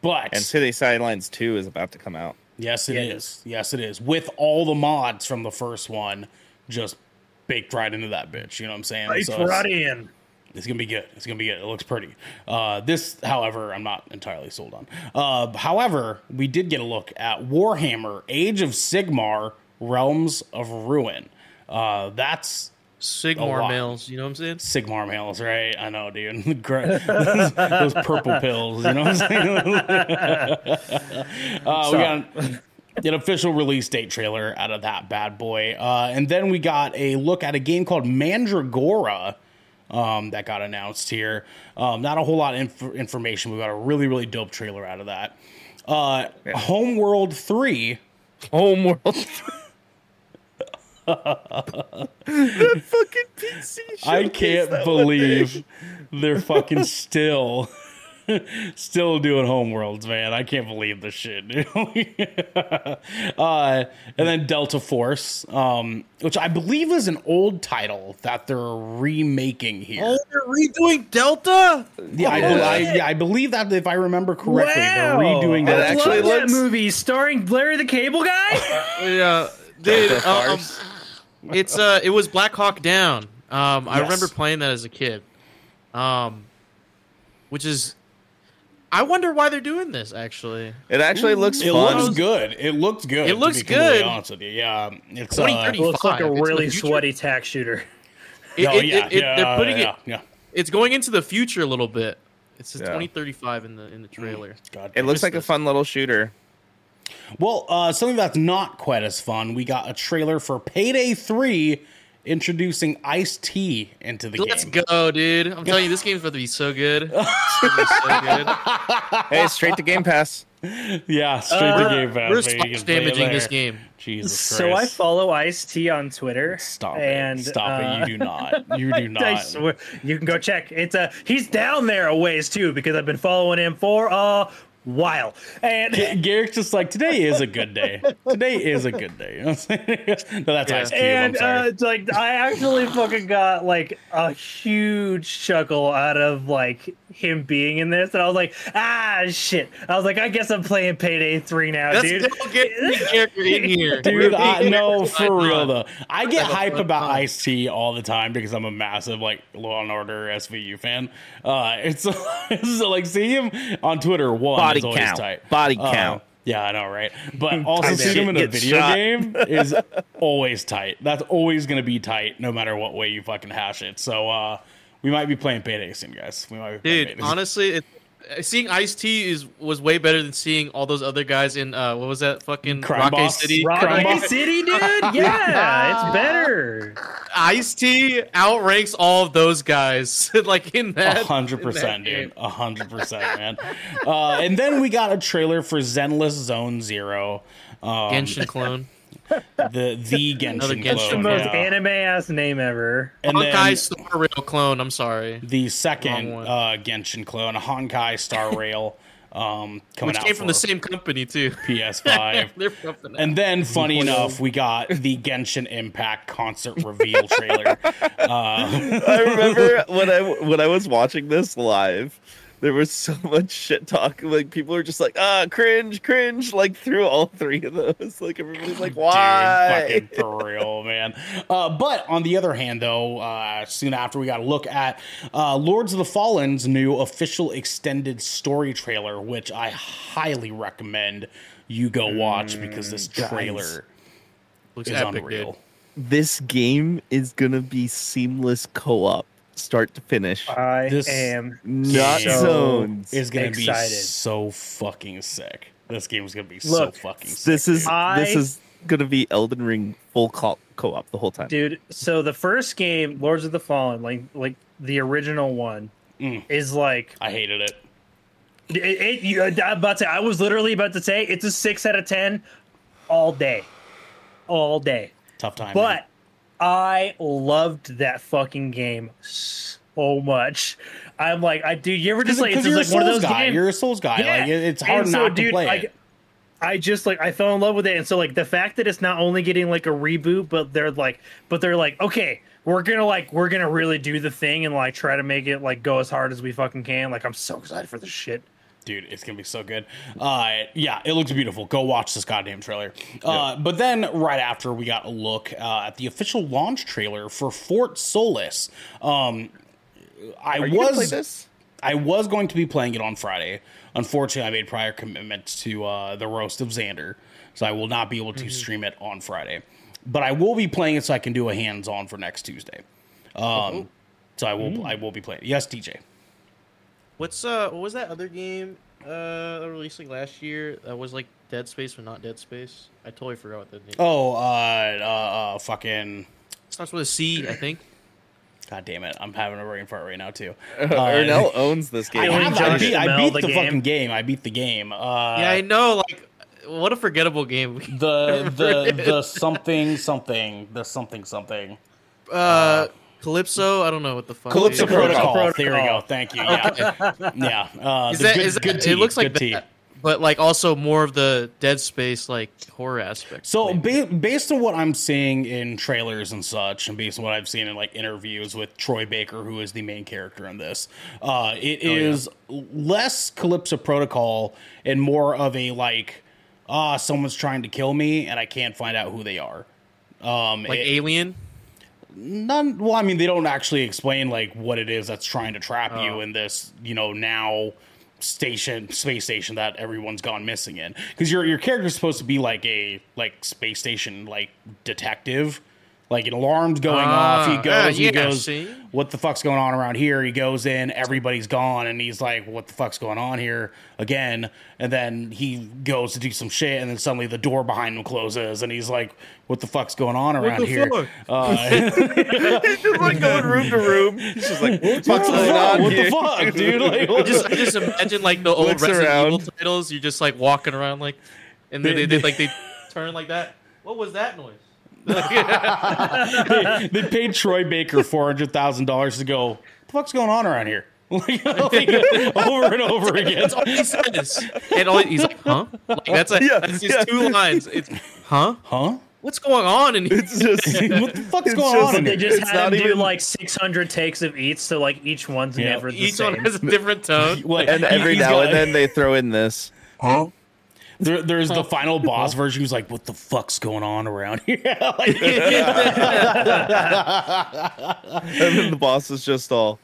but And City Skylines 2 is about to come out. yes, it Yeah, is. it is. Yes, it is. With all the mods from the first one, just baked right into that bitch. You know what I'm saying? it's So right in. It's gonna be good. It's gonna be good. It looks pretty. Uh, this, however, I'm not entirely sold on. Uh, however, we did get a look at Warhammer: Age of Sigmar: Realms of Ruin. Uh, that's A Sigmar lot. males, you know what I'm saying? Sigmar males, right? I know, dude. Gra- Those purple pills, you know what I'm saying? uh, we got an official release date trailer out of that bad boy. Uh, and then we got a look at a game called Mandragora um, that got announced here. Um, not a whole lot of inf- information. We got a really, really dope trailer out of that. Uh, Homeworld 3. Homeworld. Fucking PC I can't believe they're fucking still Still doing homeworlds, man. I can't believe this shit. dude. uh, and then Delta Force, um, which I believe is an old title that they're remaking here. Oh, they're redoing Delta. yeah, I, I, yeah, I believe that if I remember correctly, they're redoing I It that. actually love that looks- movie starring Larry the Cable Guy. Yeah, dude. Delta uh, um, Force. It's uh, it was Black Hawk Down. Um, I Yes. remember playing that as a kid. Um, which is, I wonder why they're doing this. Actually, It actually looks It fun. looks good. It looks good. It to looks be good. Honest with you, yeah. It's uh, 2030. Looks like a 55. It's the really future. sweaty tac shooter. it, no, it- yeah, it- it- yeah, they're putting yeah, it. yeah. It's going into the future a little bit. It's says Yeah. 2035 in the in the trailer. God It looks like a fun little shooter. Well, uh, something that's not quite as fun. We got a trailer for Payday 3 introducing Ice T into the game. Let's go, dude! I'm telling you, this game's about to be so good. It's be so good. Hey, straight to Game Pass. Yeah, straight Uh, to Game Pass. We're baby. Splash can play it damaging this game. Jesus Christ. So I follow Ice T on Twitter. Stop and, it. Stop uh, it. You do not. You do I not. swear, you can go check. It's a he's down there a ways too because I've been following him for a while. And Garrick's just like, today is a good day. Today is a good day. You know what I'm saying? no, that's Yeah. Ice Cube. I'm and sorry. uh, it's like I actually fucking got like a huge chuckle out of like him being in this, and I was like, ah, shit. I was like, I guess I'm playing Payday Three now, Let's dude. go get the character in here, Dude, I being know for real though. I get hype about time. Ice T all the time because I'm a massive like Law and Order SVU fan. Uh, it's, it's like seeing him on Twitter. One Body is count. tight. Body Uh, count. yeah, I know, right? But also Type seeing shit him in a video shot. game is always tight. That's always going to be tight, no matter what way you fucking hash it. So uh, we might be playing Payday soon, guys. We might be Dude, honestly, it, uh, seeing Ice T is was way better than seeing all those other guys in uh, what was that fucking Crime Rocket Boss. City? Rock- Crime Boss. City, dude. Yeah, it's better. Ice T outranks all of those guys, like in that. hundred percent, dude. A hundred percent, man. Uh, and then we got a trailer for Zenless Zone Zero. Um, Genshin clone. The the Another Genshin Genshin It's the clone, most yeah. anime ass name ever. and then Honkai Star Rail clone. I'm sorry. the second Wrong one. uh, Genshin clone, Honkai Star Rail, um, coming Which out came from the for same company too. PS5. They're pumping out. And then, funny enough, we got the Genshin Impact concert reveal trailer. Uh, I remember when I when I was watching this live, there was so much shit talk. Like people were just like, ah, cringe, cringe, like through all three of those. Like everybody's like, why? Dude, fucking for real, man. Uh, but on the other hand, though, uh, soon after we got to look at uh, Lords of the Fallen's new official extended story trailer, which I highly recommend you go watch because this guys. trailer Looks is epic, unreal. dude. this game is gonna be seamless co-op, start to finish. I This- am Not game zones. Is gonna Excited. be so fucking sick. This game is gonna be so fucking sick. this is I- this is gonna be Elden Ring full co- co-op the whole time. dude. So the first game, Lords of the Fallen, like like the original one, Mm. is like I hated it. it. it you, I'm about to. I was literally about to say it's a six out of ten, all day, all day. Tough time. But I loved that fucking game so much. I'm like, I dude, you ever just like it's just like one of Souls those guy. games. You're a Souls guy. Yeah. Like it's hard so, not to dude, play like, it. I just like I fell in love with it, and so like the fact that it's not only getting like a reboot, but they're like, but they're like, okay, we're gonna like we're gonna really do the thing and like try to make it like go as hard as we fucking can. Like I'm so excited for this shit. Dude it's gonna be so good. Uh yeah it looks beautiful. Go watch this goddamn trailer. Uh but then right after we got a look uh, at the official launch trailer for fort solis um i Are you gonna play was i was going to be playing it on friday. Unfortunately i made prior commitments to uh the roast of xander so i will not be able to stream it on friday. But i will be playing it so i can do a hands-on for next tuesday. Um so i will i will be playing yes dj What's uh what was that other game uh releasing last year that was like Dead Space but not Dead Space? I totally forgot what the name. oh uh uh, uh fucking It starts with a C, I think. God damn it! I'm having a brain fart right now too. Ernell owns this game. Killing have, I Josh beat, I beat the the, game. fucking game. I beat the game. Uh, yeah, I know. Like, what a forgettable game. the the the something something the something something. uh, Calypso. I don't know what the fuck. Calypso. Protocol. Protocol. There we go. Thank you. Yeah, yeah. Uh, Is that, good, is that, good tea, it looks like good tea. that, but like also more of the Dead Space like horror aspect. So ba- based on what I'm seeing in trailers and such, and based on what I've seen in like interviews with Troy Baker, who is the main character in this, uh, it Oh, is less Calypso Protocol and more of a like, ah, someone's trying to kill me and I can't find out who they are. Um, like it- Alien. None. Well, I mean, they don't actually explain like what it is that's trying to trap Oh. you in this, you know, now station space station that everyone's gone missing in because your your character's supposed to be like a like space station like detective like an alarm's going off he Ah, goes yeah, he goes see? what the fuck's going on around here he goes in everybody's gone and he's like what the fuck's going on here again and then he goes to do some shit and then suddenly the door behind him closes and he's like what the fuck's going on around here? Uh, just like going room to room. He's just like, what the fuck's what going fuck? on What here? the fuck, dude? Like, I just, I just imagine like the old Resident around. Evil titles. You're just like walking around like, and they, they, they- like they turn like that. What was that noise? They, they paid Troy Baker four hundred thousand dollars to go. What the fuck's going on around here? Like, like, over and over again. That's all he says. And all, he's like, huh? Like that's a, Yeah, that's just yeah. two lines. It's huh? Huh? What's going on? And It's just what the fuck's It's going just- on? in They just It's had not him do even- like 600 takes of each, so like each one's Yeah. never the each same. one has a different tone. Like, and every now got- and then they throw in this. There, there's the final boss version who's like, "What the fuck's going on around here?" Like- And then the boss is just all,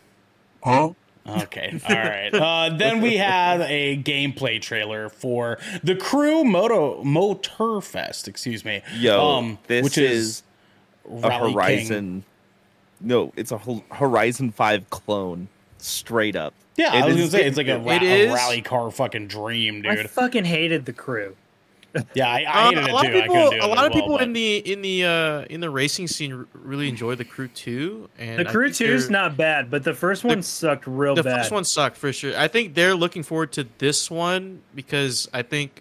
huh? Okay, all right. Uh, then we had a gameplay trailer for the Crew Moto Motorfest. Excuse me. yo, um, this which is a Rally King. Horizon. No, it's a Horizon 5 clone. Straight up. Yeah, I It was is- gonna say it's like a, it ra- a rally car fucking dream, dude. I fucking hated the crew. Yeah, I, I Uh, hated a it lot too. of people, couldn't do it a lot of well, people but- in the in the uh, in the racing scene really enjoy the crew too. And The crew think two is not bad, but the first one sucked real bad. the first one sucked for sure. I think they're looking forward to this one because I think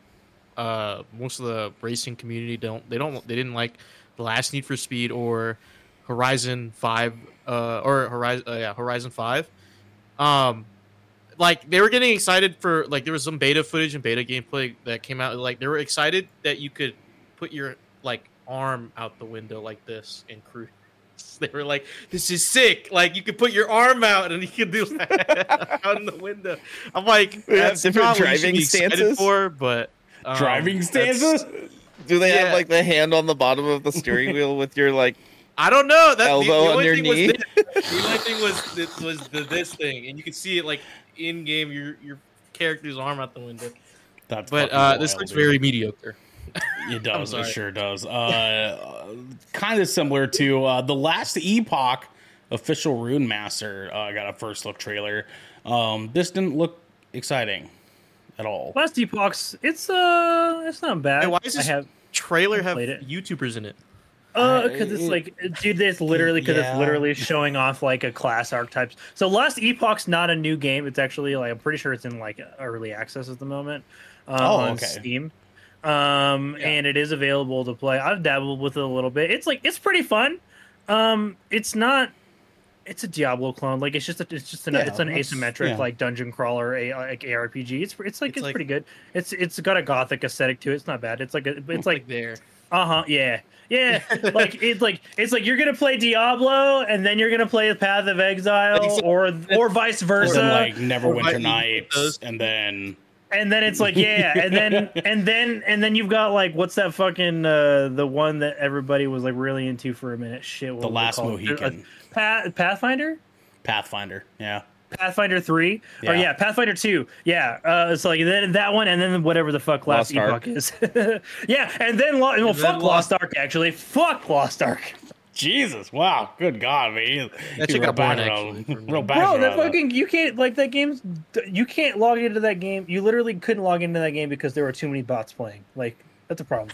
uh, most of the racing community don't they don't they didn't like the last Need for Speed or Horizon Five uh, or Horizon uh, yeah Horizon Five. Um, like they were getting excited for like there was some beta footage and beta gameplay that came out. Like they were excited that you could put your like arm out the window like this and cruise. They were like, "This is sick! Like you could put your arm out and you could do that out in the window." I'm like, They have "That's different not you should driving excited stances? for," but um, driving stances. Do they Yeah. have like the hand on the bottom of the steering wheel with your like I don't know. That the, Elbow the on only your thing knee? was this. the only thing was this, was the, this thing, and you can see it like in game your your character's arm out the window. That's But fucking uh, this wild, looks dude. very mediocre. It does. It sorry. sure does. Uh, kind of similar to uh, the last Epoch official Rune Master uh, got a first look trailer. Um, this didn't look exciting at all. Last Epoch's, it's uh, it's not bad. Hey, why is this I have trailer have it. YouTubers in it? Uh, because it's like, dude, it's literally because Yeah. it's literally showing off like a class archetypes. So Last Epoch's not a new game. It's actually like I'm pretty sure it's in like early access at the moment uh, Oh, on okay. Steam. Um, Yeah. and it is available to play. I've dabbled with it a little bit. It's like it's pretty fun. Um, it's not. It's a Diablo clone. Like it's just a, it's just an Yeah, it's an asymmetric like dungeon crawler a like ARPG. It's it's like It's it's, like- pretty good. It's it's got a gothic aesthetic to it. It's not bad. It's like a, it's like there. Uh huh. Yeah. Yeah. like it's like it's like you're gonna play Diablo and then you're gonna play Path of Exile Exactly. or or vice versa. then, like Neverwinter Nights, and then and then it's like yeah, and then and then and then you've got like what's that fucking uh the one that everybody was like really into for a minute? Shit. What the was it Last called? Mohican, Uh, Path, Pathfinder. Pathfinder. Yeah, Pathfinder three or Yeah. yeah, Pathfinder two. Yeah, uh, it's like then that one and then whatever the fuck Last Lost Epoch is. yeah, and then Lo- well, then fuck Lost- Lost Ark actually. Fuck Lost Ark. Jesus, wow, good God, man. That You shit were got boring, bashing actually, on- for me. real Bro, bashing that fucking you can't like that game's you can't log into that game. You literally couldn't log into that game because there were too many bots playing. Like that's a problem.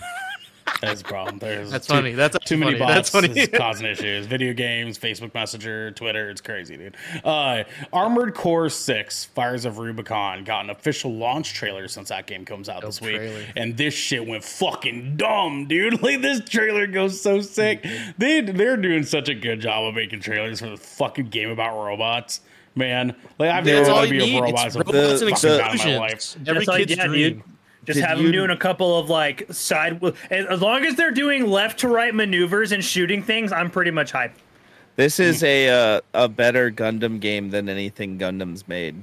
That's a problem. There's That's too, funny. That's too many funny. That's bots funny. is causing issues. Video games, Facebook Messenger, Twitter. It's crazy, dude. Uh, Armored Core Six: Fires of Rubicon got an official launch trailer since that game comes out this week, trailer. and this shit went fucking dumb, dude. Like this trailer goes so sick. They they're doing such a good job of making trailers for the fucking game about robots. Man, like I've never all wanted to you be a robot It's so robots and fucking my life. explosions. Every Just like, kid's yeah, dream. dude. Just Did have you- them doing a couple of like side. As long as they're doing left to right maneuvers and shooting things, I'm pretty much hyped. This is a uh, a better Gundam game than anything Gundam's made.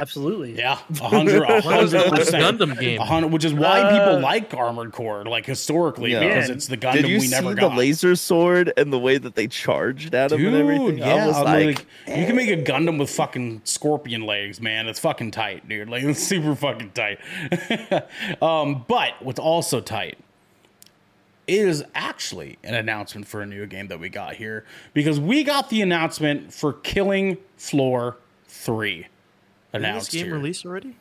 Absolutely. Yeah, 100 percent. Gundam game, 100, which is why uh, people like Armored Core, like historically, yeah. because it's the Gundam Did you we never got. The laser sword and the way that they charged at him Dude, and everything. Yeah, I was like, like eh. you can make a Gundam with fucking scorpion legs, man. It's fucking tight, dude. Like it's super fucking tight. um, but what's also tight it is actually an announcement for a new game that we got here because we got the announcement for Killing Floor 3 announced. Did this game released already?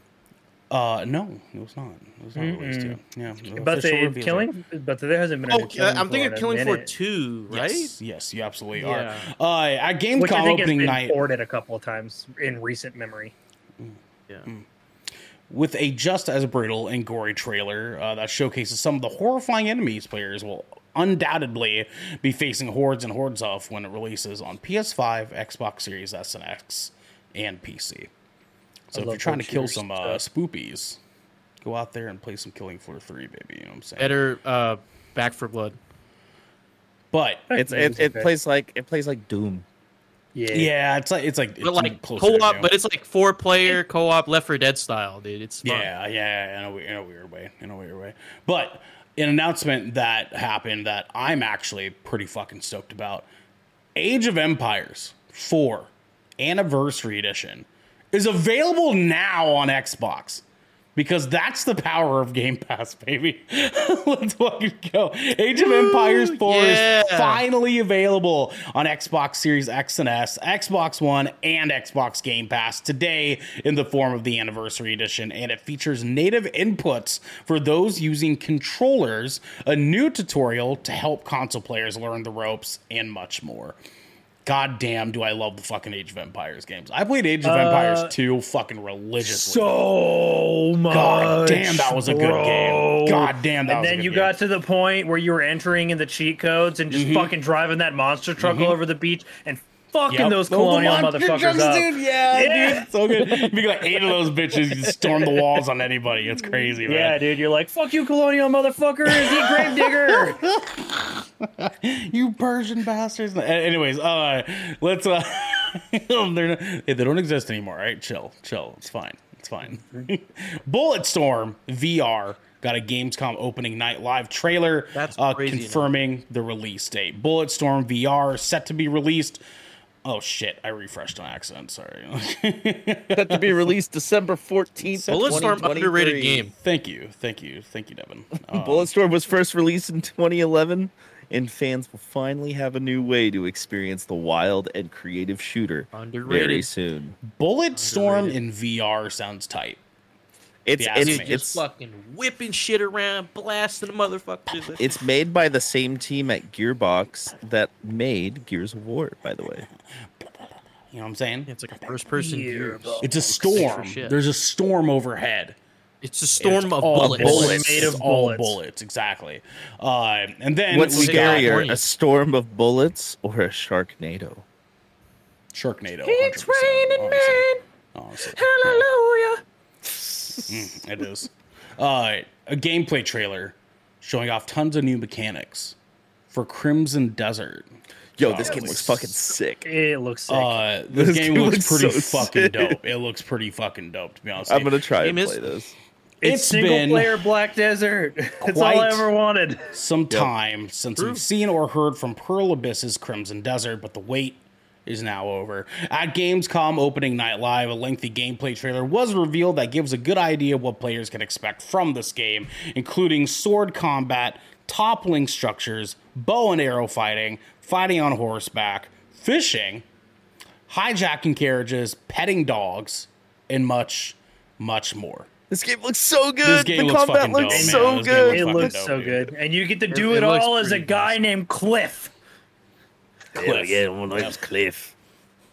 Uh, no, it was not. It was not mm-hmm. released yet. Yeah, but the killing, but there hasn't been. Oh, uh, killing I'm thinking Killing Floor two, right? Yes, yes, you absolutely yeah. are. Uh, at Gamescom I opening has been night, ported a couple of times in recent memory. Mm. Yeah. Mm. With a just as brutal and gory trailer uh, that showcases some of the horrifying enemies players will undoubtedly be facing hordes and hordes of when it releases on PS5, Xbox Series S and X, and PC. So I if you're trying to kill some uh, spoopies, go out there and play some Killing Floor 3, baby. You know what I'm saying? Better uh, Back 4 Blood. But it's it, it plays like it plays like Doom. Yeah. yeah, it's like it's like it's But like co-op, Doom. but it's like four player co-op Left 4 Dead style, dude. It's fun. Yeah, yeah, in a, in a weird way, in a weird way. But an announcement that happened that I'm actually pretty fucking stoked about: Age of Empires 4 Anniversary Edition is available now on Xbox. Because that's the power of Game Pass, baby. Let's fucking go. Age of Empires 4 yeah. is finally available on Xbox Series X and S, Xbox One, and Xbox Game Pass today in the form of the Anniversary Edition. And it features native inputs for those using controllers, a new tutorial to help console players learn the ropes, and much more. God damn, do I love the fucking Age of Empires games. I played Age of Empires 2 fucking religiously. So much. God damn, that was a good game. God damn, that and then you game. Mm-hmm. got to the point where you were entering in the cheat codes and just fucking driving that monster truck all over the beach and fucking Yep. those Oh, the colonial monster motherfuckers trucks, up. Dude, yeah, Yeah. dude, so good. If you got eight of those bitches, you storm the walls on anybody. It's crazy, man. Yeah, dude, you're like, fuck you, colonial motherfuckers, eat Gravedigger. you Persian bastards. Anyways, uh, let's. Uh, they're not, they don't exist anymore. Right? Chill, chill. It's fine. It's fine. Bulletstorm VR got a Gamescom opening night live trailer. That's uh, crazy, confirming the release date. Bulletstorm VR set to be released. Oh shit! I refreshed on accident. Sorry. Set to be released December fourteenth. Bulletstorm underrated game. thank you, thank you, thank you, Devin. Uh, Bulletstorm was first released in 2011, and fans will finally have a new way to experience the wild and creative shooter underrated. very soon. Bulletstorm in VR sounds tight. It's Yeah, it's dude, Dude, it's just fucking whipping shit around, blasting the motherfuckers. it's made by the same team at Gearbox that made Gears of War. By the way, You know what I'm saying? it's like a first person view. It's a storm. There's a storm overhead. It's a It's storm of all bullets. bullets. Made of It's all bullets. bullets, exactly. Uh, and then what's we got scarier, California. a storm of bullets or a Sharknado? Sharknado. It's 100%, raining honestly. Honestly. Hallelujah. Mm, it is. Uh, a gameplay trailer showing off tons of new mechanics for Crimson Desert. Yo, Oh, this game this- looks fucking sick. It looks sick. Uh, this, This game game looks looks pretty so fucking sick. dope. It looks pretty fucking dope, to be honest. I'm with gonna try and Game is- play this. it's it's single player Black Desert. It's all I ever wanted. some time since True. we've seen or heard from Pearl Abyss's Crimson Desert, but the wait is now over. At Gamescom opening night live, a lengthy gameplay trailer was revealed that gives a good idea of what players can expect from this game, including sword combat, toppling structures, bow and arrow fighting, fighting on horseback, fishing, hijacking carriages, petting dogs, and much, much more. This game looks so good. This game the looks combat looks dope, so This game good. It looks dope, so dude. good, and you get to do It- it, it all as a guy nice. named Cliff. Cliff. my name's Cliff.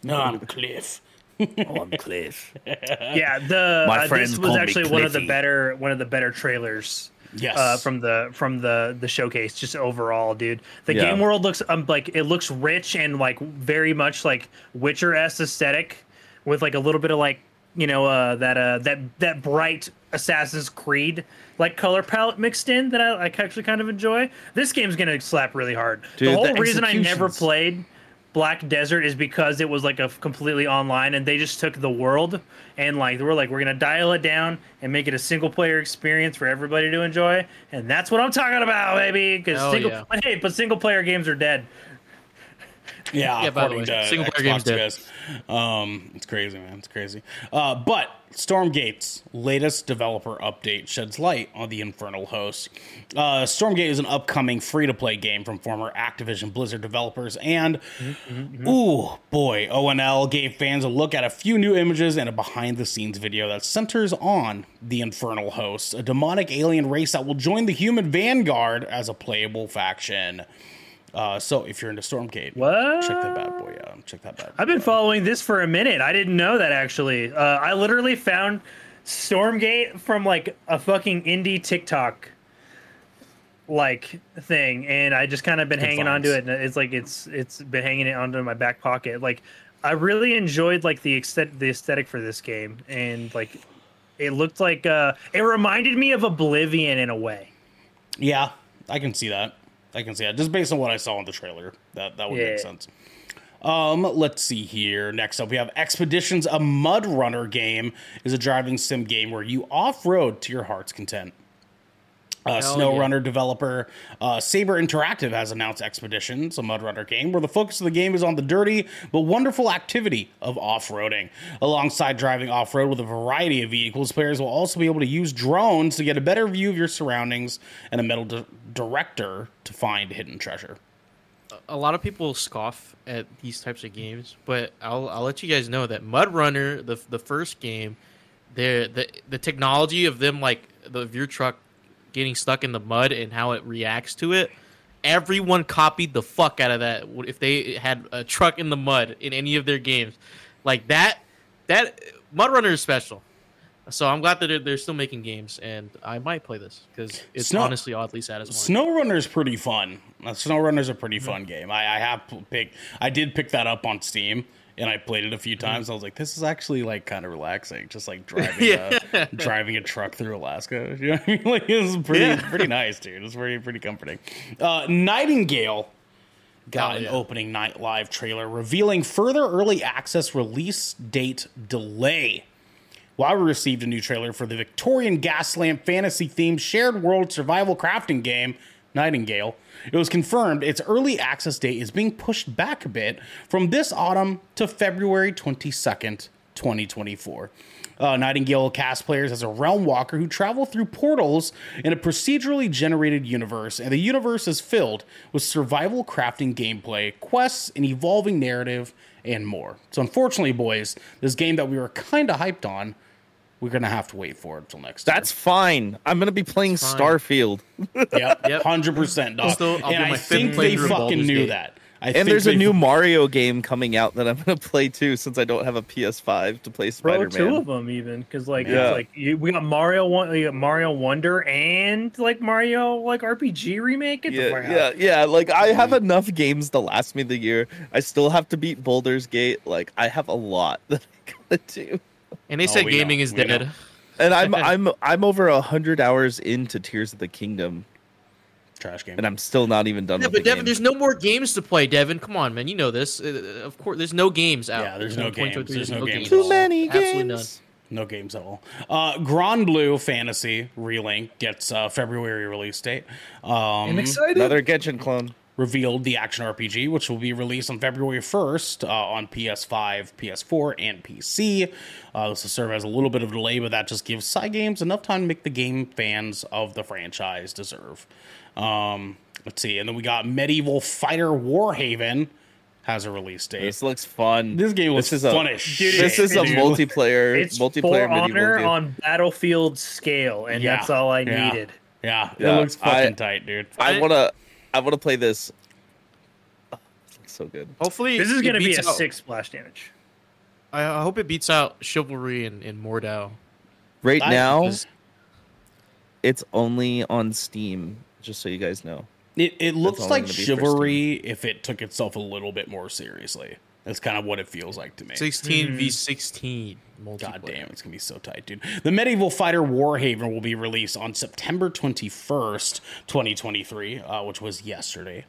No, I'm Cliff. Oh, I'm Cliff. Yeah, the My uh, friends this was actually one of the better one of the better trailers Yes. uh, from the from the the showcase. Just overall, dude, the Yeah. game world looks um, like it looks rich and like very much like Witcher s aesthetic, with like a little bit of like you know uh, that uh, that that bright Assassin's Creed like color palette mixed in that I like actually kind of enjoy. This game's gonna slap really hard. Dude, the whole the reason I never played Black Desert is because it was like a completely online, and they just took the world and like they were like, we're gonna dial it down and make it a single player experience for everybody to enjoy, and that's what I'm talking about, baby. Because single, yeah. hey, but single player games are dead. Yeah, Yeah, by the according way, to single player Xbox games dead. Um, it's crazy, man. It's crazy. Uh, but Stormgate's latest developer update sheds light on the Infernal Host. Uh, Stormgate is an upcoming free-to-play game from former Activision Blizzard developers, and ooh boy, ONL gave fans a look at a few new images and a behind-the-scenes video that centers on the Infernal Host, a demonic alien race that will join the human vanguard as a playable faction. Uh, so if you're into Stormgate, What? check that bad boy out. Check that bad. I've been out. following this for a minute. I didn't know that actually. Uh, I literally found Stormgate from like a fucking indie TikTok like thing, and I just kind of been Good hanging onto it. And it's like it's it's been hanging it onto my back pocket. Like I really enjoyed like the aesthetic, the aesthetic for this game, and like it looked like uh, it reminded me of Oblivion in a way. Yeah, I can see that. I can see that just based on what I saw in the trailer. That that would make sense. Um, let's see here. Next up, we have Expeditions, a Mud Runner game, is a driving sim game where you off road to your heart's content. Uh, Hell Snow yeah. Runner developer uh, Saber Interactive has announced Expeditions, a Mud Runner game, where the focus of the game is on the dirty but wonderful activity of off roading. Alongside driving off road with a variety of vehicles, players will also be able to use drones to get a better view of your surroundings and a metal di- director to find hidden treasure. a lot of people scoff at these types of games, but I'll I'll let you guys know that Mud Runner, the the first game, the the the technology of them like the of your truck getting stuck in the mud and how it reacts to it. Everyone copied the fuck out of that. If they had a truck in the mud in any of their games, like that, that Mud Runner is special. So I'm glad that they're, they're still making games, and I might play this because it's Snow- honestly oddly satisfying. Snow is pretty fun. Uh, Snow Runner's a pretty Mm-hmm. fun game. I, I have picked. I did pick that up on Steam, and I played it a few Mm-hmm. times. I was like, this is actually like kind of relaxing, just like driving a, driving a truck through Alaska. You know what I mean? Like it's pretty Yeah. pretty nice, dude. It's pretty pretty comforting. Uh, Nightingale got Oh, an yeah. opening night live trailer revealing further early access release date delay. While we received a new trailer for the Victorian Gaslamp fantasy themed shared world survival crafting game, Nightingale, it was confirmed its early access date is being pushed back a bit from this autumn to February 22nd, 2024. Uh, Nightingale cast players as a realm walker who travel through portals in a procedurally generated universe, and the universe is filled with survival crafting gameplay, quests, an evolving narrative, and more. So, unfortunately, boys, this game that we were kind of hyped on, we're gonna have to wait for it until next. That's fine. I'm gonna be playing. Starfield. year. yep, Yep. hundred percent, I'll and I think they fucking knew Gate. that. I And think there's a new fu- Mario game coming out that I'm gonna play too, since I don't have a PS5 to play Bro, Spider two of them even because like Yeah. it's like you, we got Mario one, we got Mario Wonder and like Mario like RPG remake. Get Yeah, yeah, yeah. Like I have mm-hmm. enough games to last me the year. I still have to beat Baldur's Gate. Like I have a lot that I gotta do. And they Oh, said gaming know, is we know. dead. And I'm I'm I'm over a hundred hours into Tears of the Kingdom, trash game. and I'm still not even done Yeah, with but the Devin, game. there's no more games to play. Devin, come on, man, you know this. Uh, of course, there's no games out. Yeah, there's no in 2023, games. There's no games at Too all. many Absolutely games. No games at all. Uh, Granblue Fantasy Relink gets uh, February release date. Um, I'm excited. Another Genshin clone. Revealed the action RPG, which will be released on February 1st uh, on PS5, PS4, and PC. Uh, this will serve as a little bit of a delay, but that just gives Cygames enough time to make the game fans of the franchise deserve. Um, let's see. And then we got Medieval Fighter Warhaven has a release date. This looks fun. This game looks This is a- fun as shit. This is a Dude. multiplayer It's multiplayer for honor game. on battlefield scale, and Yeah, that's all I yeah. needed. yeah, Yeah, it looks fucking I- tight, dude. I I- wanna I wanna play this. Oh, so good. Hopefully, This is going to be a out- six splash damage. I, I hope it beats out Chivalry and, and Mordhau. Right I- now, because- it's only on Steam. Just so you guys know. It it looks like gonna be for chivalry if it took itself a little bit more seriously. That's kind of what it feels like to me. 16 v 16 multiplayer. God damn, it's gonna be so tight, dude. The medieval fighter Warhaven will be released on September twenty first, twenty twenty three, uh, which was yesterday.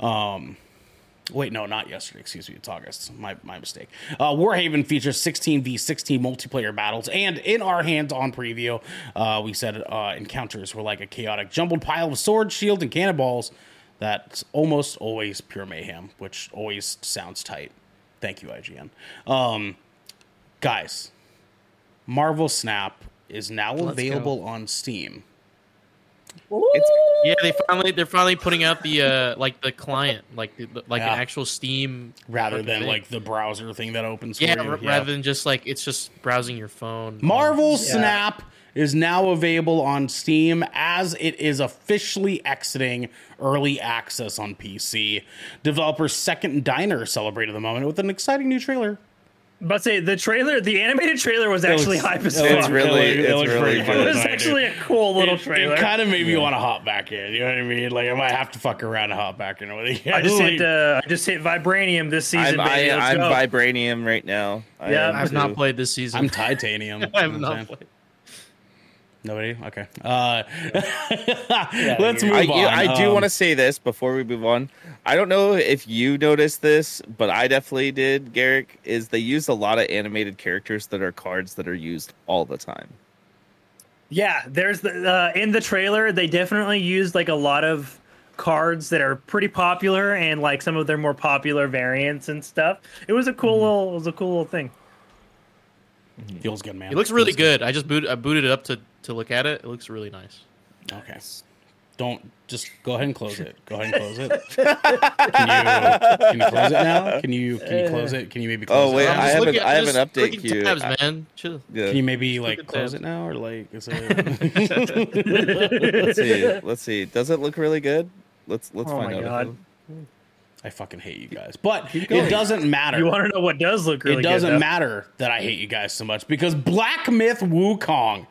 Um, wait, no, not yesterday. Excuse me, it's August. My my mistake. Uh, Warhaven features sixteen v sixteen multiplayer battles, and in our hands-on preview, uh, we said uh, encounters were like a chaotic, jumbled pile of swords, shields, and cannonballs. That's almost always pure mayhem, which always sounds tight. Thank you, IGN. Um, guys, Marvel Snap is now Let's available on Steam. It's Yeah, they finally they're finally putting out the uh like the client, like the, the- like Yeah. an actual Steam rather than thing. like the browser thing that opens for yeah, you. r- rather than just like it's just browsing your phone. Marvel Um, Snap is now available on Steam as it is officially exiting early access on PC. Developer Second Diner celebrated the moment with an exciting new trailer. But say the trailer, the animated trailer was actually looks- hype as it fuck. It's really- it it's looks really pretty good. it was actually a cool little It- trailer. It, kind of made me want to hop back in. You know what I mean? Like I might have to fuck around and hop back in with you. I just Like, hit uh, I just hit vibranium this season, I'm, baby. Let's I'm vibranium right now. I Yeah, I have not played this season. I'm titanium. I You have know what I'm not played. Nobody? Okay. Uh, let's move I, on. you- I do Um, want to say this before we move on. I don't know if you noticed this, but I definitely did, Garrick, is they use a lot of animated characters that are cards that are used all the time. Yeah, there's the uh, in the trailer they definitely used like a lot of cards that are pretty popular and like some of their more popular variants and stuff. It was a cool Mm-hmm. little it was a cool little thing. Mm-hmm. Feels good, man. It looks really Feels good. I just booted I booted it up to to look at it. It looks really nice. Okay. Don't just go ahead and close it. Go ahead and close it. Can you can you close it now? Can you can you close it? Can you maybe oh, close Oh, it? wait, now? I'm I have looking an- at- I have just an update clicking queue. Tabs, I- man. Chill. Yeah. Can you maybe like close that. it now or like is it let's see. Let's see. Does it look really good? Let's let's Oh find my out. God. I fucking hate you guys. But it doesn't matter. You want to know what does look really it doesn't good? matter that I hate you guys so much because Black Myth Wukong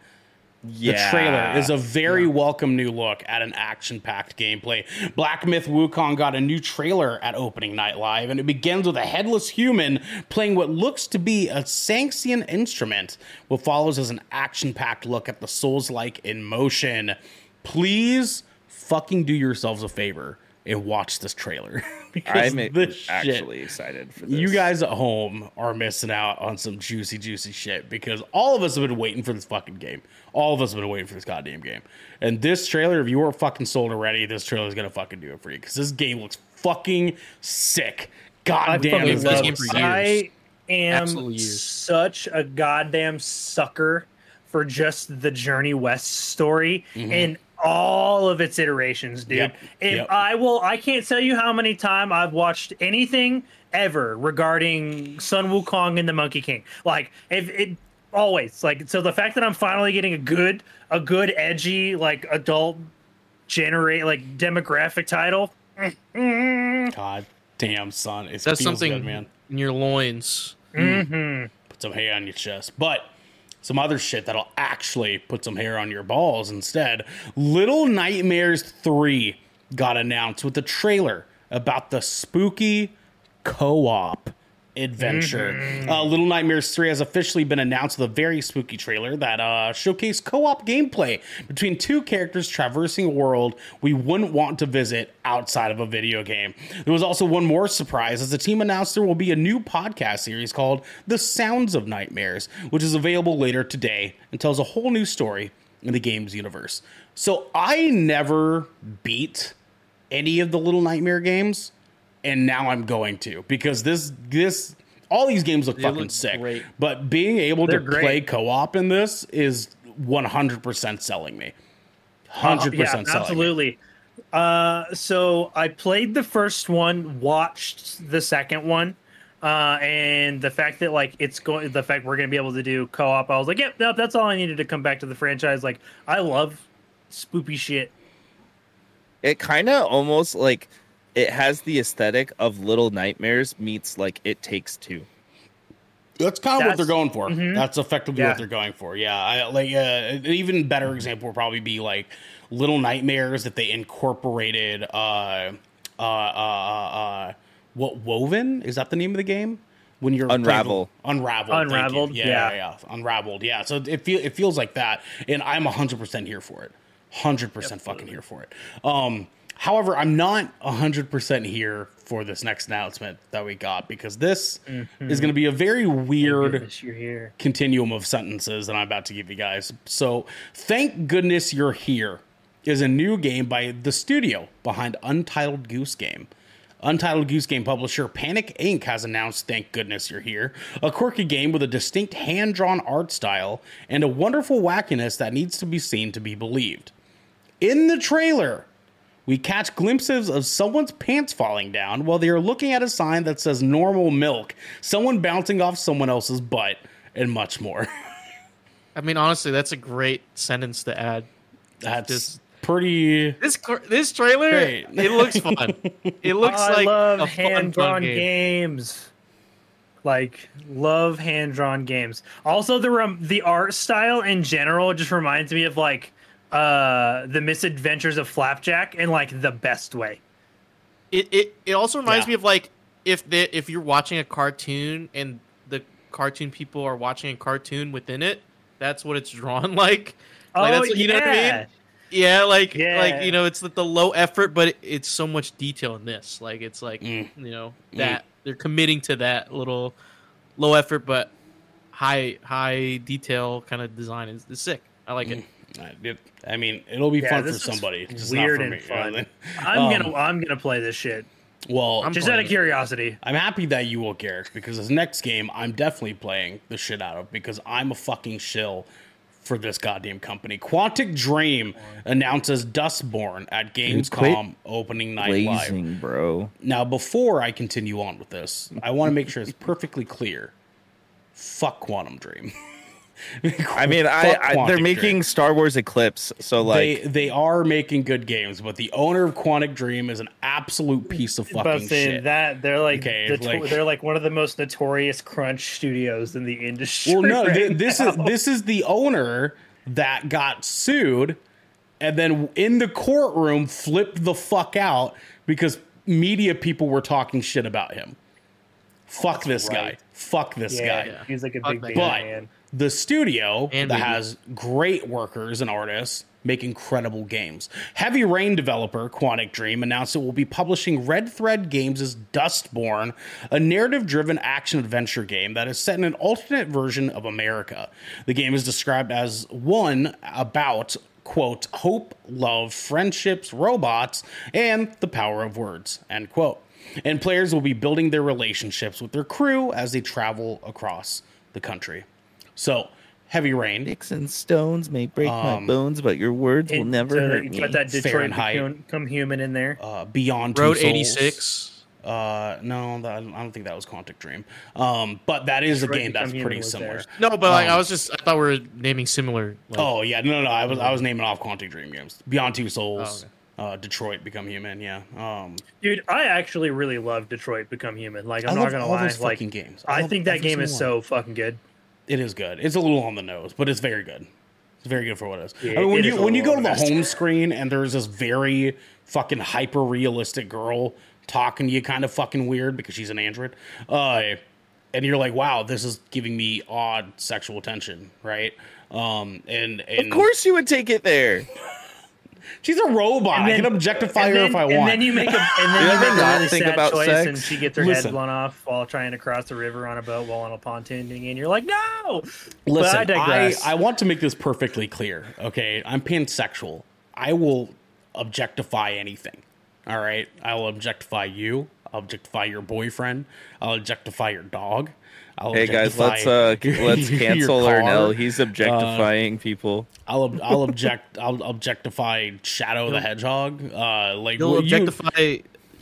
The trailer is a very welcome new look at an action packed gameplay. Black Myth Wukong got a new trailer at opening night live, and it begins with a headless human playing what looks to be a Sanxian instrument. What follows is an action packed look at the Souls like in motion. Please fucking do yourselves a favor and watch this trailer. because I'm this shit- actually excited for this. you guys at home are missing out on some juicy, juicy shit because all of us have been waiting for this fucking game. All of us have been waiting for this goddamn game. And this trailer, if you weren't fucking sold already, this trailer is gonna fucking do it for you because this game looks fucking sick. Goddamn, I damn fucking it! this love game it. for I am Absolute such a goddamn sucker for just the Journey West story mm-hmm. in all of its iterations, dude. Yep, And yep. I will I can't tell you how many times I've watched anything ever regarding Sun Wukong and the Monkey King. Like if it always like so the fact that I'm finally getting a good a good edgy like adult generate like demographic title God damn, son, it That's something good, man. in your loins. hmm put some hair on your chest. But some other shit that'll actually put some hair on your balls instead. Little Nightmares 3 got announced with a trailer about the spooky co op adventure. Uh, Little Nightmares 3 has officially been announced with a very spooky trailer that uh, showcased co op gameplay between two characters traversing a world we wouldn't want to visit outside of a video game. There was also one more surprise as the team announced there will be a new podcast series called The Sounds of Nightmares, which is available later today and tells a whole new story in the game's universe. So I never beat any of the Little Nightmare games, and now I'm going to because this this all these games look fucking look sick. great. But being able They're to great. play co-op in this is 100% selling me. 100% Uh, yeah, selling me. absolutely. Uh, so I played the first one, watched the second one, uh, and the fact that like it's going, the fact we're gonna be able to do co-op, I was like, yep, yep, that's all I needed to come back to the franchise. Like, I love spoopy shit. It kind of almost like it has the aesthetic of Little Nightmares meets like It Takes Two. That's kind of what they're going for. Mhm. That's effectively Yeah. what they're going for. Yeah, I, like uh, an even better example would probably be like Little Nightmares that they incorporated uh uh uh uh what Woven is that the name of the game when you're playing- Unravel. Unravel, thank you. Unraveled, yeah, yeah. yeah, yeah, Unraveled, yeah. So it feel it feels like that, and I'm hundred percent here for it. Hundred percent fucking here for it. Um, however, I'm not hundred percent here for this next announcement that we got because this is going to be a very weird Goodness, you're here. continuum of sentences that I'm about to give you guys. So, thank goodness you're here is a new game by the studio behind Untitled Goose Game. Untitled Goose Game publisher Panic Inc. has announced Thank Goodness You're Here, a quirky game with a distinct hand drawn art style and a wonderful wackiness that needs to be seen to be believed. In the trailer, we catch glimpses of someone's pants falling down while they are looking at a sign that says normal milk, someone bouncing off someone else's butt, and much more. I mean, honestly, that's a great sentence to add. That's Just- pretty. This this trailer, Great. it looks fun. It looks I like love fun, hand drawn game. games. Like love hand drawn games. Also, the rem- the art style in general just reminds me of like uh the misadventures of Flapjack in like the best way. It it, it also reminds Yeah. me of like if the if you're watching a cartoon and the cartoon people are watching a cartoon within it. That's what it's drawn like. Like, oh that's what- you know what I mean? yeah. Yeah, like Yeah. like you know, it's the, the low effort, but it, it's so much detail in this. Like it's like Mm. you know that they're committing to that little low effort but high high detail kind of design is, is sick. I like it. I it- I mean, it'll be Yeah, fun for this is somebody. Just weird not for and me. fun. you know? I'm Um, gonna I'm gonna play this shit Well, I'm just out of curiosity. I'm happy that you will, Garrick, because this next game I'm definitely playing the shit out of because I'm a fucking shill for this goddamn company. Quantic Dream announces Dustborn at Gamescom opening night live. Bro. Now, before I continue on with this, I want to make sure it's perfectly clear. Fuck Quantic Dream. I mean, I, I they're making Dream. Star Wars Eclipse, so like they they are making good games, but the owner of Quantic Dream is an absolute piece of But fucking saying shit. that they're like, Okay, the like- they're like one of the most notorious crunch studios in the industry. Well, no, right th- this is this is the owner that got sued, and then in the courtroom flipped the fuck out because media people were talking shit about him. Fuck this guy. Fuck this yeah, guy. he's like a Fuck big that But man. The studio And that media. has great workers and artists make incredible games. Heavy Rain developer Quantic Dream announced it will be publishing Red Thread Games' Dustborn, a narrative driven action adventure game that is set in an alternate version of America. The game is described as one about quote hope love friendships robots and the power of words end quote and players will be building their relationships with their crew as they travel across the country so heavy rain sticks and stones may break Um, my bones, but your words will never so hurt you me. got that Detroit Fahrenheit. become, come human in there. uh, beyond Road eighty six. uh no that, i don't think that was quantic dream um but that is a game that's pretty similar theirs. No, but like Um, I was just I thought we were naming similar. Like, oh yeah no no no i was i was naming off quantic dream games beyond two souls Oh, uh detroit become human yeah um Dude, I actually really love Detroit Become Human. Like, I'm I not love gonna all lie. those Like, fucking games. I love think that game is one. so fucking good. It is good. It's a little on the nose, but it's very good. It's very good for what it is. Yeah, I mean, when you when you go to the on the nose. home screen and there's this very fucking hyper realistic girl talking to you, kind of fucking weird because she's an android, uh, and you're like, wow, this is giving me odd sexual tension, right? Um, and and Of course, you would take it there. She's a robot. And I can objectify and her then, if I and want. then you make a and then you ever make a not really think sad about choice, sex? and she gets her Listen. head blown off while trying to cross the river on a boat while on a pontoon, and you're like, no. Listen, but I I. I, want to make this perfectly clear. Okay, I'm pansexual. I will objectify anything. All right, I will objectify you. I'll objectify your boyfriend. I'll objectify your dog. I'll Hey guys, let's uh let's cancel car. Ernell. He's objectifying people. I'll I'll object I'll objectify Shadow the Hedgehog. Uh, like He'll well, you- objectify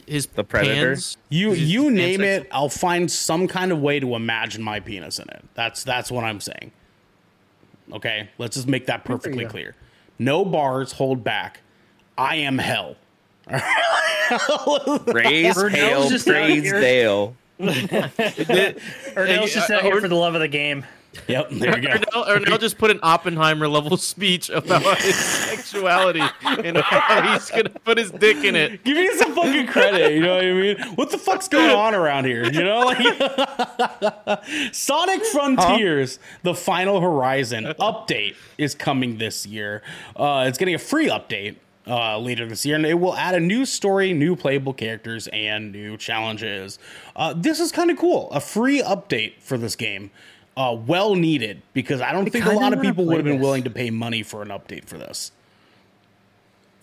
his The Predator? pans. You you pan name sex- it, I'll find some kind of way to imagine my penis in it. That's that's what I'm saying. Okay, let's just make that perfectly clear. No bars, hold back. I am hell. Praise Ernell's hail, just out praise. Dale. Ernell's just out here or- for the love of the game. Yep, there you go. Ernell, Ernell just put an Oppenheimer level speech about his sexuality and how he's gonna put his dick in it. Give me some fucking credit. You know what I mean? What the fuck's going on around here? You know, like Sonic Frontiers: The Final Horizon update is coming this year. Uh, it's getting a free update uh, later this year, and it will add a new story, new playable characters, and new challenges. Uh, this is kind of cool. A free update for this game. Uh, well needed because I don't think a lot of people would have been this. willing to pay money for an update for this.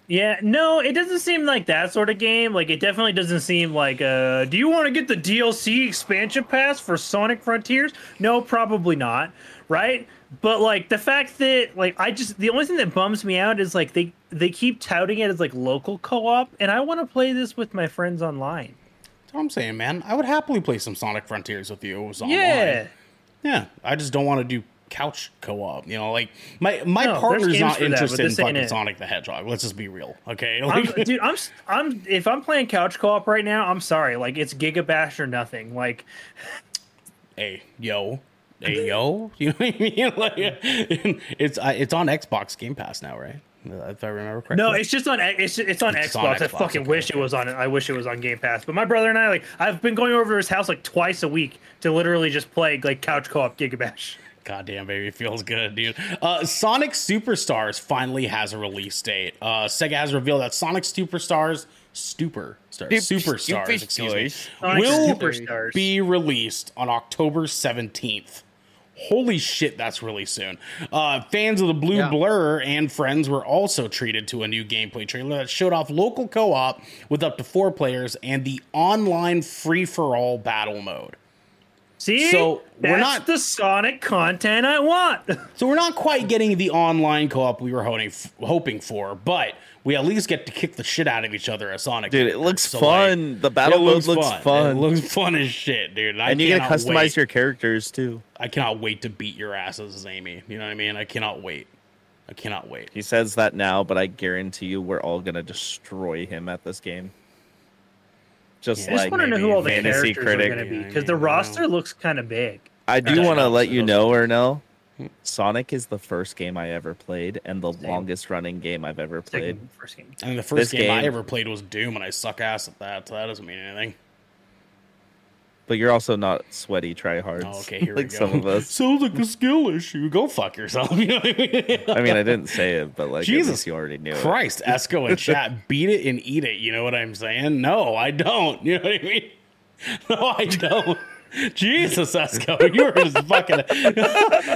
Yeah, no, it doesn't seem like that sort of game. Like, it definitely doesn't seem like, uh, do you want to get the DLC expansion pass for Sonic Frontiers? No, probably not, right? But like the fact that like I just the only thing that bums me out is like they they keep touting it as like local co-op, and I want to play this with my friends online. That's what I'm saying, man. I would happily play some Sonic Frontiers with you. If it was online. Yeah, Yeah, I just don't want to do couch co-op. You know, like my my No, partner's not for that, interested in fucking it. Sonic the Hedgehog. Let's just be real, okay? I'm, dude, I'm I'm if I'm playing couch co-op right now, I'm sorry, like it's Giga Bash or nothing. Like hey, yo, hey, yo, you know what I mean? Like, it's uh, it's on Xbox Game Pass now, right? If I remember correctly. No, it's just on it's it's on It's Xbox. on I fucking okay, wish it was on I wish it was on Game Pass. But my brother and I like I've been going over to his house like twice a week to literally just play like couch co-op Gigabash. Goddamn, baby, feels good, dude. Uh, Sonic Superstars finally has a release date. Uh, Sega has revealed that Sonic Superstars, Superstars, Superstars, excuse me, Sonic will Superstars. be released on October seventeenth. Holy shit, that's really soon. Uh, fans of the Blue Yeah. Blur and friends were also treated to a new gameplay trailer that showed off local co op with up to four players and the online free for all battle mode. See, So, we're That's not- the Sonic content I want. So we're not quite getting the online co-op we were hoping hoping for, but we at least get to kick the shit out of each other as Sonic. Dude, it looks So, fun. like, the battle mode looks fun. It looks fun as shit, dude. I and you get to customize wait. your characters too. I cannot wait to beat your asses as Amy. You know what I mean? I cannot wait. I cannot wait. He says that now, but I guarantee you we're all gonna destroy him at this game. Just Yeah. I just want to know who all the fantasy characters critic. are going to be Yeah, because the roster you know. looks kind of big. I do want to let you know, Ernell. Hmm. Sonic is the first game I ever played and the Same. longest running game I've ever played. Second, first game. I mean, the first This game, I ever played was Doom, and I suck ass at that, so that doesn't mean anything. But you're also not sweaty tryhards. Oh, okay, here like we go. some of us. Sounds like a skill issue. Go fuck yourself. You know I mean? I mean, I didn't say it, but like Jesus you already knew it. Christ, Esco and chat, beat it and eat it. You know what I'm saying? No, I don't. You know what I mean? No, I don't. Jesus, Esco, you were just fucking.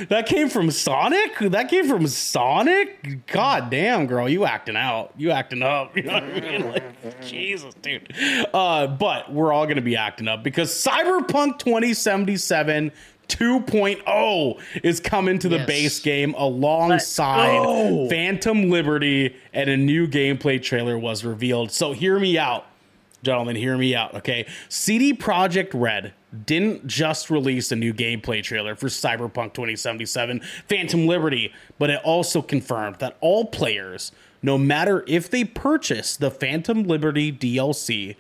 that came from Sonic. That came from Sonic. God damn, girl, you acting out. You acting up. You know what I mean? Like, Jesus, dude. Uh, but we're all gonna be acting up because Cyberpunk 2077. 2.0 is coming to the Yes. base game alongside go. Phantom Liberty and a new gameplay trailer was revealed. So hear me out, gentlemen, hear me out, okay? CD Projekt Red didn't just release a new gameplay trailer for Cyberpunk 2077 Phantom Liberty, but it also confirmed that all players, no matter if they purchase the Phantom Liberty DLC,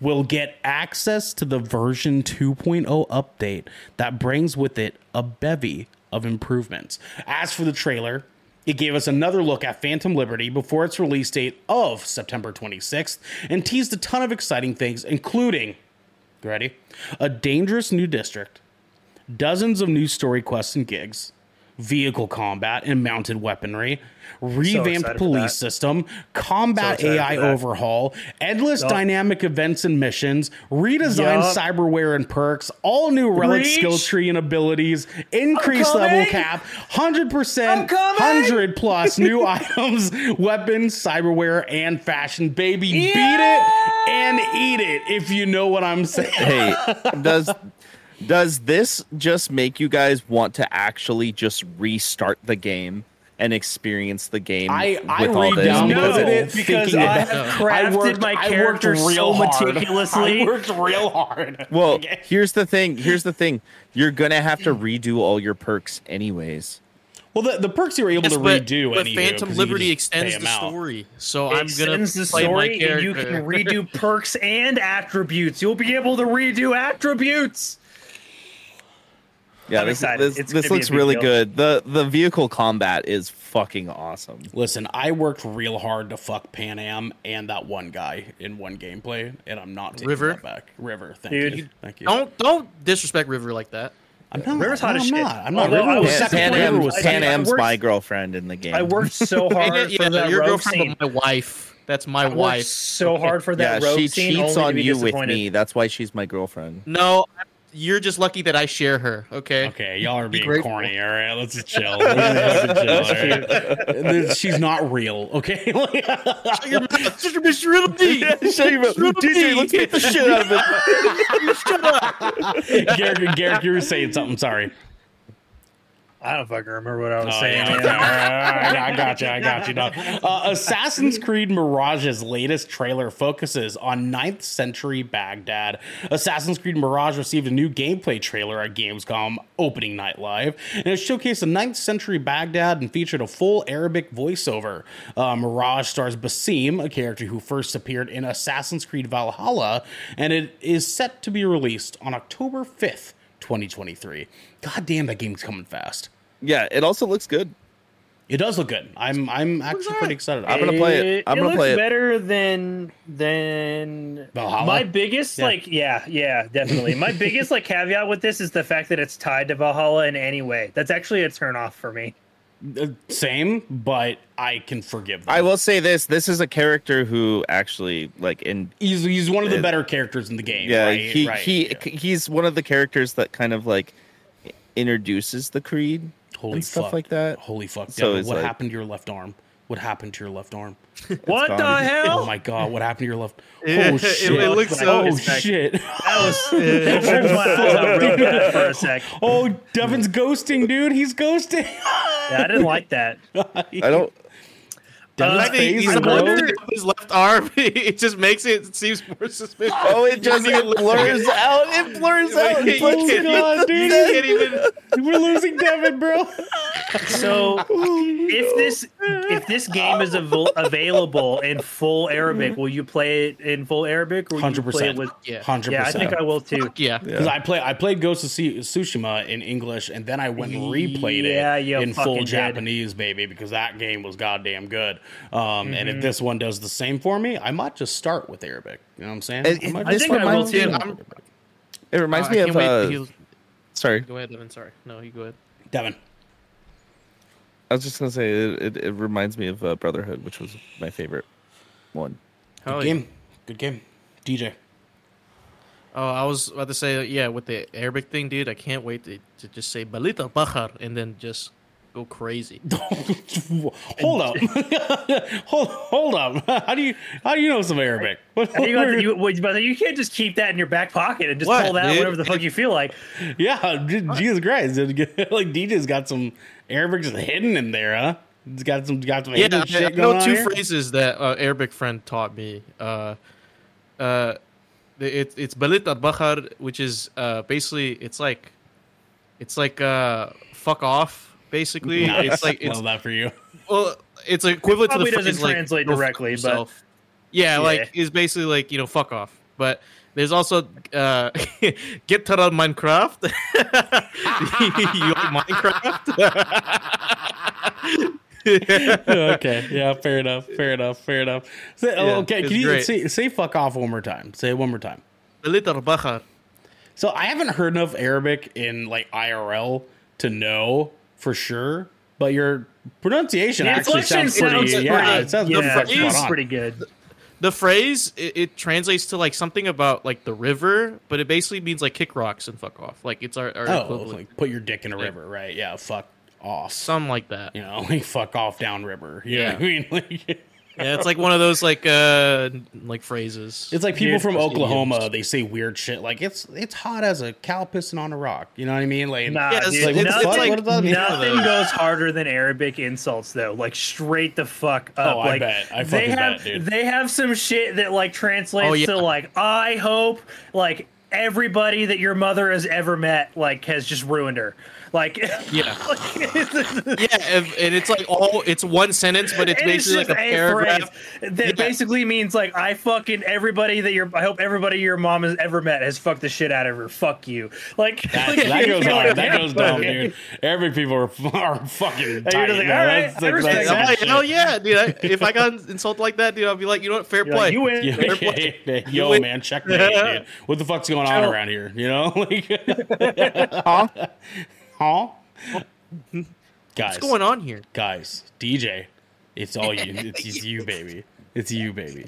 will get access to the version 2.0 update that brings with it a bevy of improvements. As for the trailer, it gave us another look at Phantom Liberty before its release date of September 26th and teased a ton of exciting things, including, ready? A dangerous new district, dozens of new story quests and gigs, vehicle combat and mounted weaponry, revamped excited for police system, combat So AI overhaul, endless Yup. dynamic events and missions, redesigned Yup. cyberware and perks, all new relic Reach. skill tree and abilities, increased level cap, 100%, 100 plus new items, weapons, cyberware, and fashion. Baby, beat it and eat it if you know what I'm saying. Hey, does Does this just make you guys want to actually just restart the game and experience the game I- I with all this? re-downloaded Because it. it- because I that- have I crafted worked- my character real so hard. meticulously. I worked real hard. Well, here's the thing. Here's the thing. You're gonna have to redo all your perks anyways. well, the, the perks you were able Yes, to but, redo. but anywho, Phantom 'cause you Liberty extends the story, so It I'm gonna extends the play my story, and you can redo perks and attributes. You'll be able to redo attributes. Yeah, I'm this excited. this, It's this gonna be a looks really deal. good. The the vehicle combat is fucking awesome. Listen, I worked real hard to fuck Panam and that one guy in one gameplay, and I'm not taking River? that back. River, thank Dude. you, thank you. Don't don't disrespect River like that. I'm not. River's hot no, as I'm shit. Not. I'm not. Although River was was- Pan, second. Pan, River Am, was Panam's worked- my girlfriend in the game. I worked so hard yeah, for that your rogue girlfriend, scene. but my wife. That's my I worked wife. so hard for that yeah, rogue she scene. cheats only on you with me. That's why she's my girlfriend. No, you're just lucky that I share her. Okay. Okay, y'all are being grateful. corny. All right, let's just chill. Let's just chill, all right? She's not real. Okay. Shut your mouth. Shut your bitch. You're real. Shut your mouth. DJ, let's get the shit out of it. Shut up. Garrick, Garrick, you were saying something. Sorry. I don't fucking remember what I was Oh, saying. yeah, man. okay, all right, all right, I got you. I got you. No. Uh, Assassin's Creed Mirage's latest trailer focuses on 9th century Baghdad. Assassin's Creed Mirage received a new gameplay trailer at Gamescom opening night live, and it showcased the 9th century Baghdad and featured a full Arabic voiceover. Uh, Mirage stars Basim, a character who first appeared in Assassin's Creed Valhalla, and it is set to be released on October 5th. 2023. God damn, that game's coming fast. Yeah, it also looks good. It does look good. I'm I'm actually pretty excited. I'm gonna play it. I'm gonna looks play it. better than than Valhalla? My biggest Yeah. like yeah yeah definitely. My biggest like caveat with this is the fact that it's tied to Valhalla in any way. That's actually a turn off for me. Uh, Same, but I can forgive them. I will say this: this is a character who actually like in he's he's one of the better characters in the game. yeah right? he right. he yeah. he's one of the characters that kind of like introduces the creed Holy and stuff fuck. like that. Holy fuck! So Devin, what like- happened to your left arm? What happened to your left arm? what gone. the oh hell? Oh my god! What happened to your left? It- Oh shit! it looks so- oh shit! That was that my eyes out real bad for a sec. Oh, Devin's ghosting, dude. He's ghosting. Yeah, I didn't like that. I don't. Devin's I I he's phasing, I wonder- his left arm. It just makes it, it seems more suspicious. Oh, it just You it even- blurs out. It blurs out. You It's can't- like- oh you dude. can't even. We're losing Devin, bro. So if this if this game is av- available in full Arabic, will you play it in full Arabic or will Hundred percent. Yeah. Hundred Yeah, I think I will too. Yeah. Because I play, I played Ghost of Tsu- Tsushima in English, and then I went and replayed Yeah, it in full fucking did. Japanese, baby, because that game was goddamn good. Um, And Mm-hmm. if this one does the same for me, I might just start with Arabic. You know what I'm saying? It- might it- I just think I will with too. Arabic. It reminds Uh, me of. can't wait Uh, sorry, Go ahead, Devin. Sorry. No, you go ahead. Devin, I was just gonna say it, it, it reminds me of uh, Brotherhood, which was my favorite one. good Hell yeah. game, good game. DJ, Oh, I was about to say, yeah, with the Arabic thing, dude. I can't wait to, to just say Balita Bahar and then just go crazy. hold up, hold hold up. How do you how do you know some Arabic? What- You, got the, you, wait, but you can't just keep that in your back pocket and just What, pull that out dude? whenever the fuck you feel like. yeah, j- Jesus Christ, like DJ's got some Arabic just hidden in there, huh? It's got some got some yeah, hidden I, I know on two here? phrases that uh, Arabic friend taught me. Uh, uh, it, it's Balita Bahar, which is uh, basically it's like it's like uh, fuck off. Basically, Nice. it's like it's Love that for you. well, it's equivalent to the Probably doesn't phrase, like, translate "Go directly, but- yeah, Yeah. like it's basically like you know fuck off. But there's also uh, get to run Minecraft. you like Minecraft? okay, yeah, fair enough, fair enough, fair enough. Say, oh, Yeah, okay, can you great. say, say fuck off one more time? Say it one more time. Balita Bahar. So I haven't heard enough Arabic in like IRL to know for sure, but your pronunciation The actually sounds pretty. sounds yeah, pretty- it sounds yeah, pretty it sounds spot on. pretty good. the phrase it, it translates to like something about like the river, but it basically means like kick rocks and fuck off. Like it's our, our Oh, equivalent, like put your dick in a river, right? Yeah, fuck off. something like that. You know, like fuck off downriver. You know Yeah. I mean? Like, Yeah, it's like one of those like uh like phrases. It's like people Dude, from Oklahoma. idioms. They say weird shit like it's it's hot as a cow pissing on a rock. You know what I mean? Like Nah, Yeah, it's dude, like, what the nothing. What does nothing goes harder than Arabic insults, though. Like straight the fuck up. Oh, I like, bet. I they fucking have bet, dude. they have some shit that like translates Oh, yeah. to like I hope like everybody that your mother has ever met like has just ruined her. Like Yeah. like, yeah, and, and it's like all it's one sentence, but it's And basically like just a paragraph. phrase that Yeah. basically means like I fucking everybody that your I hope everybody your mom has ever met has fucked the shit out of her. Fuck you. Like That, that goes hard. That Yeah, goes down, dude. Every people are, are fucking tight. just like, all right, That's- I respect that's I'm that like, hell oh, yeah, dude! I, if I got insulted like that, dude, I'd be like, you know what, fair You're play. like, you win. Yeah, Fair yeah, play. yeah, Yo, win. man, checkmate, dude. What the fuck's going on around here? You know, like, Huh? Huh? Guys, What's going on here? guys, DJ, it's all you. It's, it's you, baby. It's you, baby.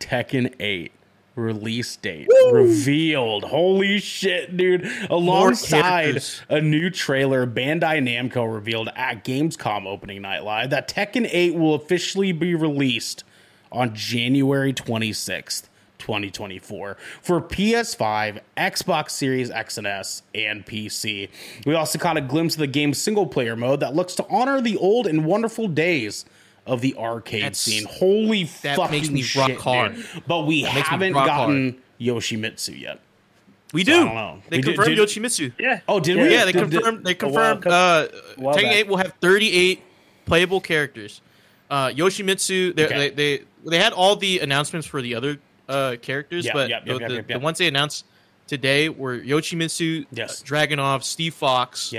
Tekken 8 release date revealed. Holy shit, dude. Alongside a new trailer, Bandai Namco revealed at Gamescom opening night live that Tekken 8 will officially be released on January 26th. 2024 for PS5, Xbox Series X and S, and PC. We also caught a glimpse of the game's single player mode that looks to honor the old and wonderful days of the arcade That's- scene. Holy that fucking makes me shit, rock dude. But we makes me haven't rock gotten Yoshimitsu yet. We So do. I don't know. They We confirmed did- Yoshimitsu. Yeah. Oh, did Yeah, we? Yeah, they Did- did- confirmed. They a while- confirmed. Uh, while Tekken back. 8 will have 38 playable characters. Uh, Yoshimitsu. they Okay. They, they they had all the announcements for the other uh, characters, Yep, but the, the, ones they announced today were Yoshimitsu, Yes. uh, Dragunov, Steve Fox.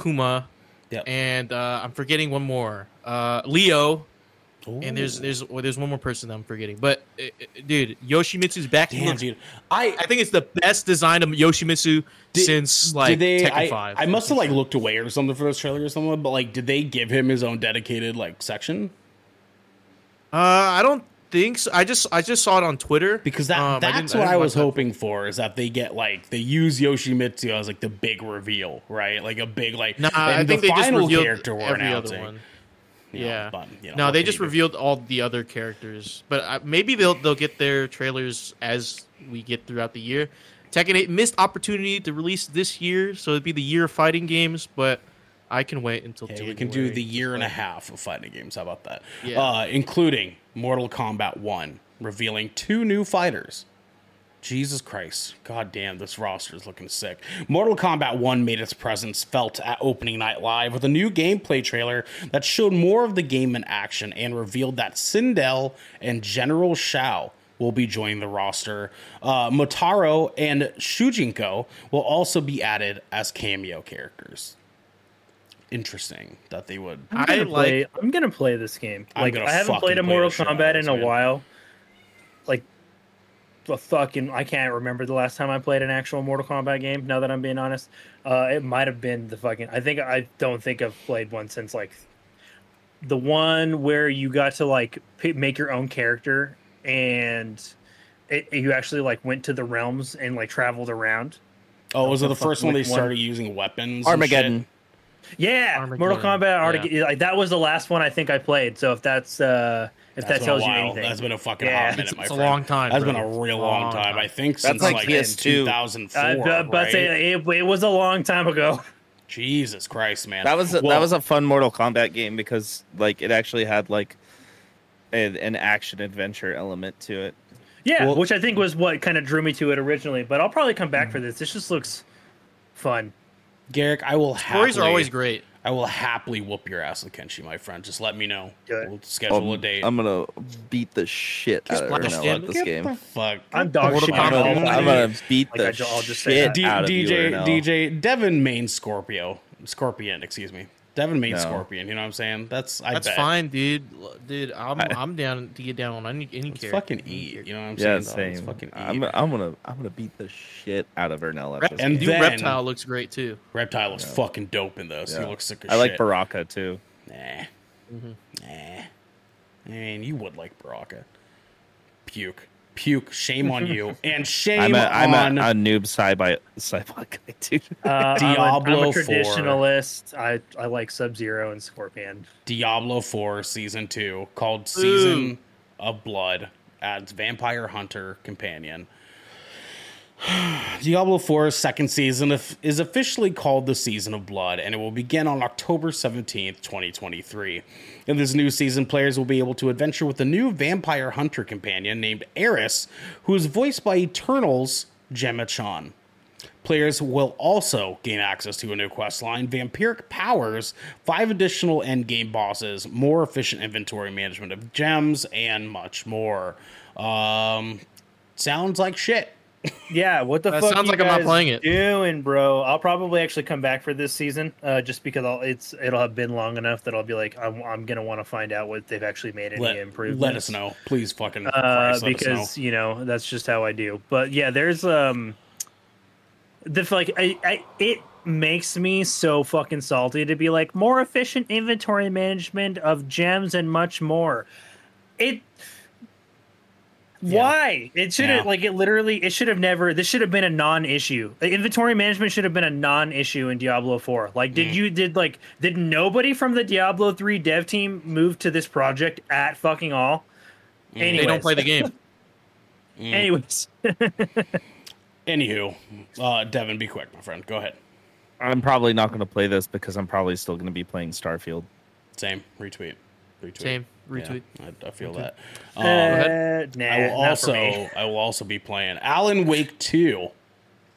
Kuma, and uh, I'm forgetting one more. Uh, Leo. And there's there's well, there's one more person that I'm forgetting, but uh, uh, dude, Yoshimitsu's back. Damn, looks- dude. I I think it's the best design of Yoshimitsu Did- since like they? Tekken I, Five. I must have like looked away or something for this trailer or something. But like, did they give him his own dedicated like section? Uh, I don't think so. I just I just saw it on Twitter Because that Um, that's didn't- what I, didn't was that. hoping for is that they get like they use Yoshimitsu as like the big reveal, right? Like a big like. Nah, I think the they just final revealed character we're every announcing. other one. you know, Yeah. but, you know, no, they just revealed all the other characters, but uh, maybe they'll they'll get their trailers as we get throughout the year. Tekken 8 missed opportunity to release this year, so it'd be the year of fighting games, but I can wait until January. we can do the year and a half of fighting games. How about that? Yeah. Uh, including Mortal Kombat 1, revealing two new fighters. Jesus Christ. God damn, this roster is looking sick. Mortal Kombat 1 made its presence felt at opening night live with a new gameplay trailer that showed more of the game in action and revealed that Sindel and General Shao will be joining the roster. Uh, Motaro and Shujinko will also be added as cameo characters. Interesting that they would. I'm gonna I play. like- I'm gonna play this game. I'm Like I haven't played a fucking play Mortal the shit out of Kombat in a man. while. Like, the fucking I can't remember the last time I played an actual Mortal Kombat game. Now that I'm being honest, uh, it might have been the fucking. I think I don't think I've played one since like the one where you got to like p- make your own character and it, you actually like went to the realms and like traveled around. Oh, was it the fuck, first one they which one? started using weapons? and Armageddon. Shit? Yeah, Armageddon, Mortal Kombat. Armageddon. yeah. Like that was the last one I think I played. So if that's uh if That's that tells you anything, That's been a fucking Yeah. hot minute, It's- my it's a friend. long time, That's been a real Long long time. time. I think That's since like like, PS2. 2004. Uh, but but right? say it, it was a long time ago. Jesus Christ, man. That was a, Well, that was a fun Mortal Kombat game because like it actually had like an, an action adventure element to it. Yeah, Well- which I think was what kind of drew me to it originally. But I'll probably come back for this. This just looks fun. Garrick. I will Stories happily, are always great. I will happily whoop your ass with Kenshi, my friend. Just let me know. Good. We'll schedule a Um, date. I'm gonna beat the shit out of Splash Ernell at this Get game. fuck. I'm dog Mortal shit. I'm gonna, I'm gonna beat Like, the I ju- I'll just shit that. D- out of you, DJ DJ Devin Main Scorpio Scorpion, excuse me. Devin made No. Scorpion. You know what I'm saying? That's I That's bet. fine, dude. Dude, I'm I- I'm down to get down on any any Let's character. fucking Any eat. You know what I'm Yeah, saying? though? Let's same. fucking eat. I'm, I'm gonna I'm gonna beat the shit out of Ernell at Rep- And game. Then- reptile looks great too. Reptile looks fucking dope in this. He looks sick as I like. Baraka too. Nah. Mm-hmm. Nah. I mean, you would like Baraka. Puke. Puke, shame on you, and shame I'm a, I'm on a, a Noob Saibot sci fi guy, dude. Uh, I'm a- I'm Diablo a 4. traditionalist. I I like Sub Zero and Scorpion. Diablo 4 Season 2 called Season of Blood adds Vampire Hunter Companion. Diablo 4's second season is officially called the Season of Blood, and it will begin on October 17th, 2023. In this new season, players will be able to adventure with a new Vampire Hunter companion named Eris, who is voiced by Eternal's Gemma Chan. Players will also gain access to a new quest line, vampiric powers, five additional endgame bosses, more efficient inventory management of gems, and much more. Um, sounds like shit. Yeah, what the That fuck? sounds you like I'm not playing it. Doing, bro. I'll probably actually come back for this season, uh, just because I'll, it's it'll have been long enough that I'll be like, I'm, I'm gonna want to find out what they've actually made any Let, improvements. let us know, please. Fucking uh, Christ, let know. because you know that's just how I do. But yeah, there's um, the like I, I it makes me so fucking salty to be like more efficient inventory management of gems and much more. It. Why? It should have Yeah. like it literally. It should have never. This should have been a non-issue. Inventory management should have been a non-issue in Diablo Four. Like, did Mm. you did like did nobody from the Diablo Three dev team move to this project at fucking all? Mm. They don't play the game. Anyways, Anywho, uh, Devin, be quick, my friend. Go ahead. I'm probably not going to play this because I'm probably still going to be playing Starfield. Same. Retweet. Retweet. Same. Retweet. Yeah, I, I feel that. uh, Um, ahead. nah, I will not for me. also I will also be playing Alan Wake 2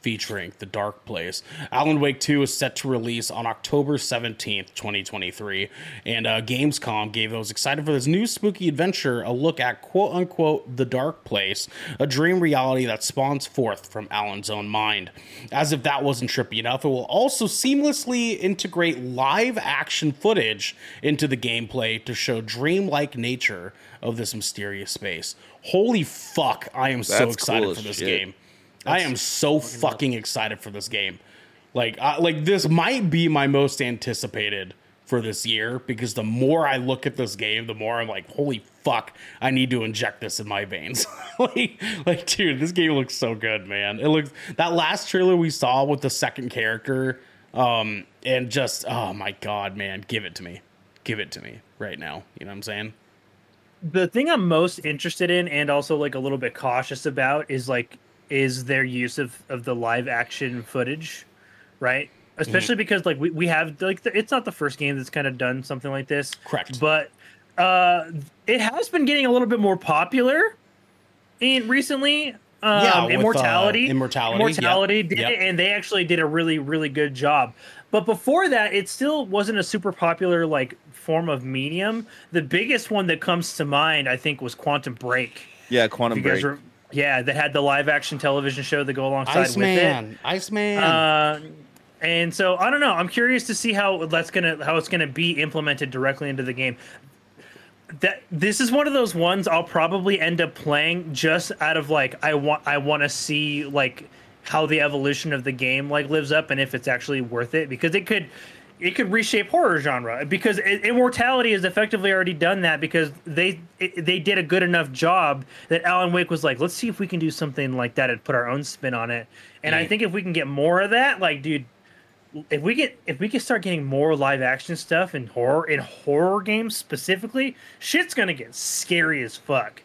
featuring The Dark Place. Alan Wake 2 is set to release on October 17th, 2023, and uh, Gamescom gave those excited for this new spooky adventure a look at quote unquote The Dark Place, a dream reality that spawns forth from Alan's own mind. As if that wasn't trippy enough, it will also seamlessly integrate live action footage into the gameplay to show dreamlike nature of this mysterious space. Holy fuck, I am so excited cool for this shit. game. I am so fucking excited for this game. Like, I, like this might be my most anticipated for this year because the more I look at this game, the more I'm like, holy fuck, I need to inject this in my veins. like, like, dude, this game looks so good, man. It looks that last trailer we saw with the second character, um, and just oh my god, man, give it to me, give it to me right now. You know what I'm saying? the thing I'm most interested in and also like a little bit cautious about is like is their use of of the live action footage, right? Especially Mm-hmm. because like we, we have like the, it's not the first game that's kind of done something like this. Correct. But uh it has been getting a little bit more popular in recently. Um, Yeah, with, uh, Immortality, Immortality, Immortality yep, did yep. it, and they actually did a really, really good job. But before that, it still wasn't a super popular like form of medium. The biggest one that comes to mind, I think, was Quantum Break. Yeah, If Quantum you guys Break. re- yeah, that had the live action television show that go alongside with it. Iceman, Iceman. Uh, and so I don't know. I'm curious to see how that's gonna how it's gonna be implemented directly into the game. That this is one of those ones I'll probably end up playing just out of like I want I want to see like how the evolution of the game like lives up and if it's actually worth it because it could it could reshape horror genre because immortality has effectively already done that because they it, they did a good enough job that alan wake was like let's see if we can do something like that and put our own spin on it and i think if we can get more of that like dude if we get if we can start getting more live action stuff in horror in horror games specifically shit's gonna get scary as fuck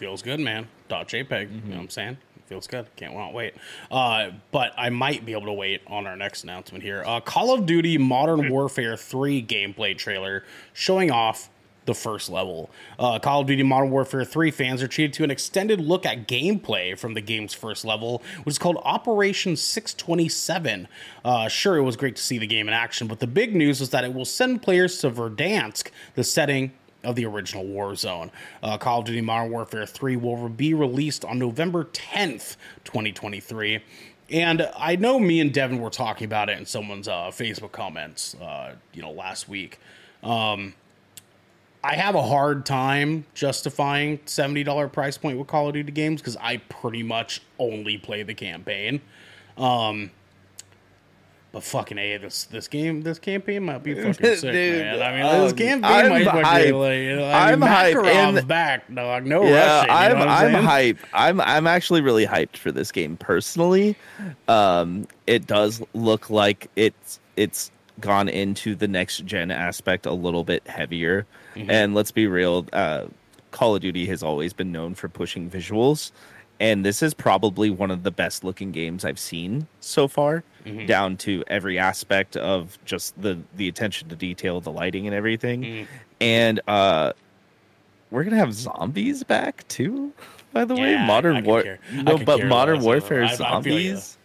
feels good, man. Dot JPEG. Mm-hmm. You know what I'm saying? Feels good. Can't wait. Uh, but I might be able to wait on our next announcement here. Uh, Call of Duty Modern Warfare 3 gameplay trailer showing off the first level. Uh, Call of Duty Modern Warfare 3 fans are treated to an extended look at gameplay from the game's first level, which is called Operation 627. Uh, sure, it was great to see the game in action, but the big news is that it will send players to Verdansk, the setting of the original Warzone. Uh, Call of Duty Modern Warfare 3 will be released on November 10th, 2023. And I know me and Devin were talking about it in someone's uh, Facebook comments, uh, you know, last week. Um, I have a hard time justifying $70 price point with Call of Duty games because I pretty much only play the campaign. Um, But fucking a this this game this campaign might be fucking sick, Dude, man. I mean, this um, campaign I'm might fucking hype. like, you know, I I'm mean, hype, Makarov's and- back, dog. No yeah, rushing. You I'm know I'm saying? hype. I'm I'm actually really hyped for this game personally. Um, it does look like it's it's gone into the next gen aspect a little bit heavier. Mm-hmm. And let's be real, uh, Call of Duty has always been known for pushing visuals, and this is probably one of the best looking games I've seen so far. Mm-hmm. Down to every aspect of just the the attention to detail, the lighting, and everything. Mm. And uh, we're gonna have zombies back too. By the way, Yeah, I- I Modern War, no, but Modern. Warfare I- I feel ya. zombies.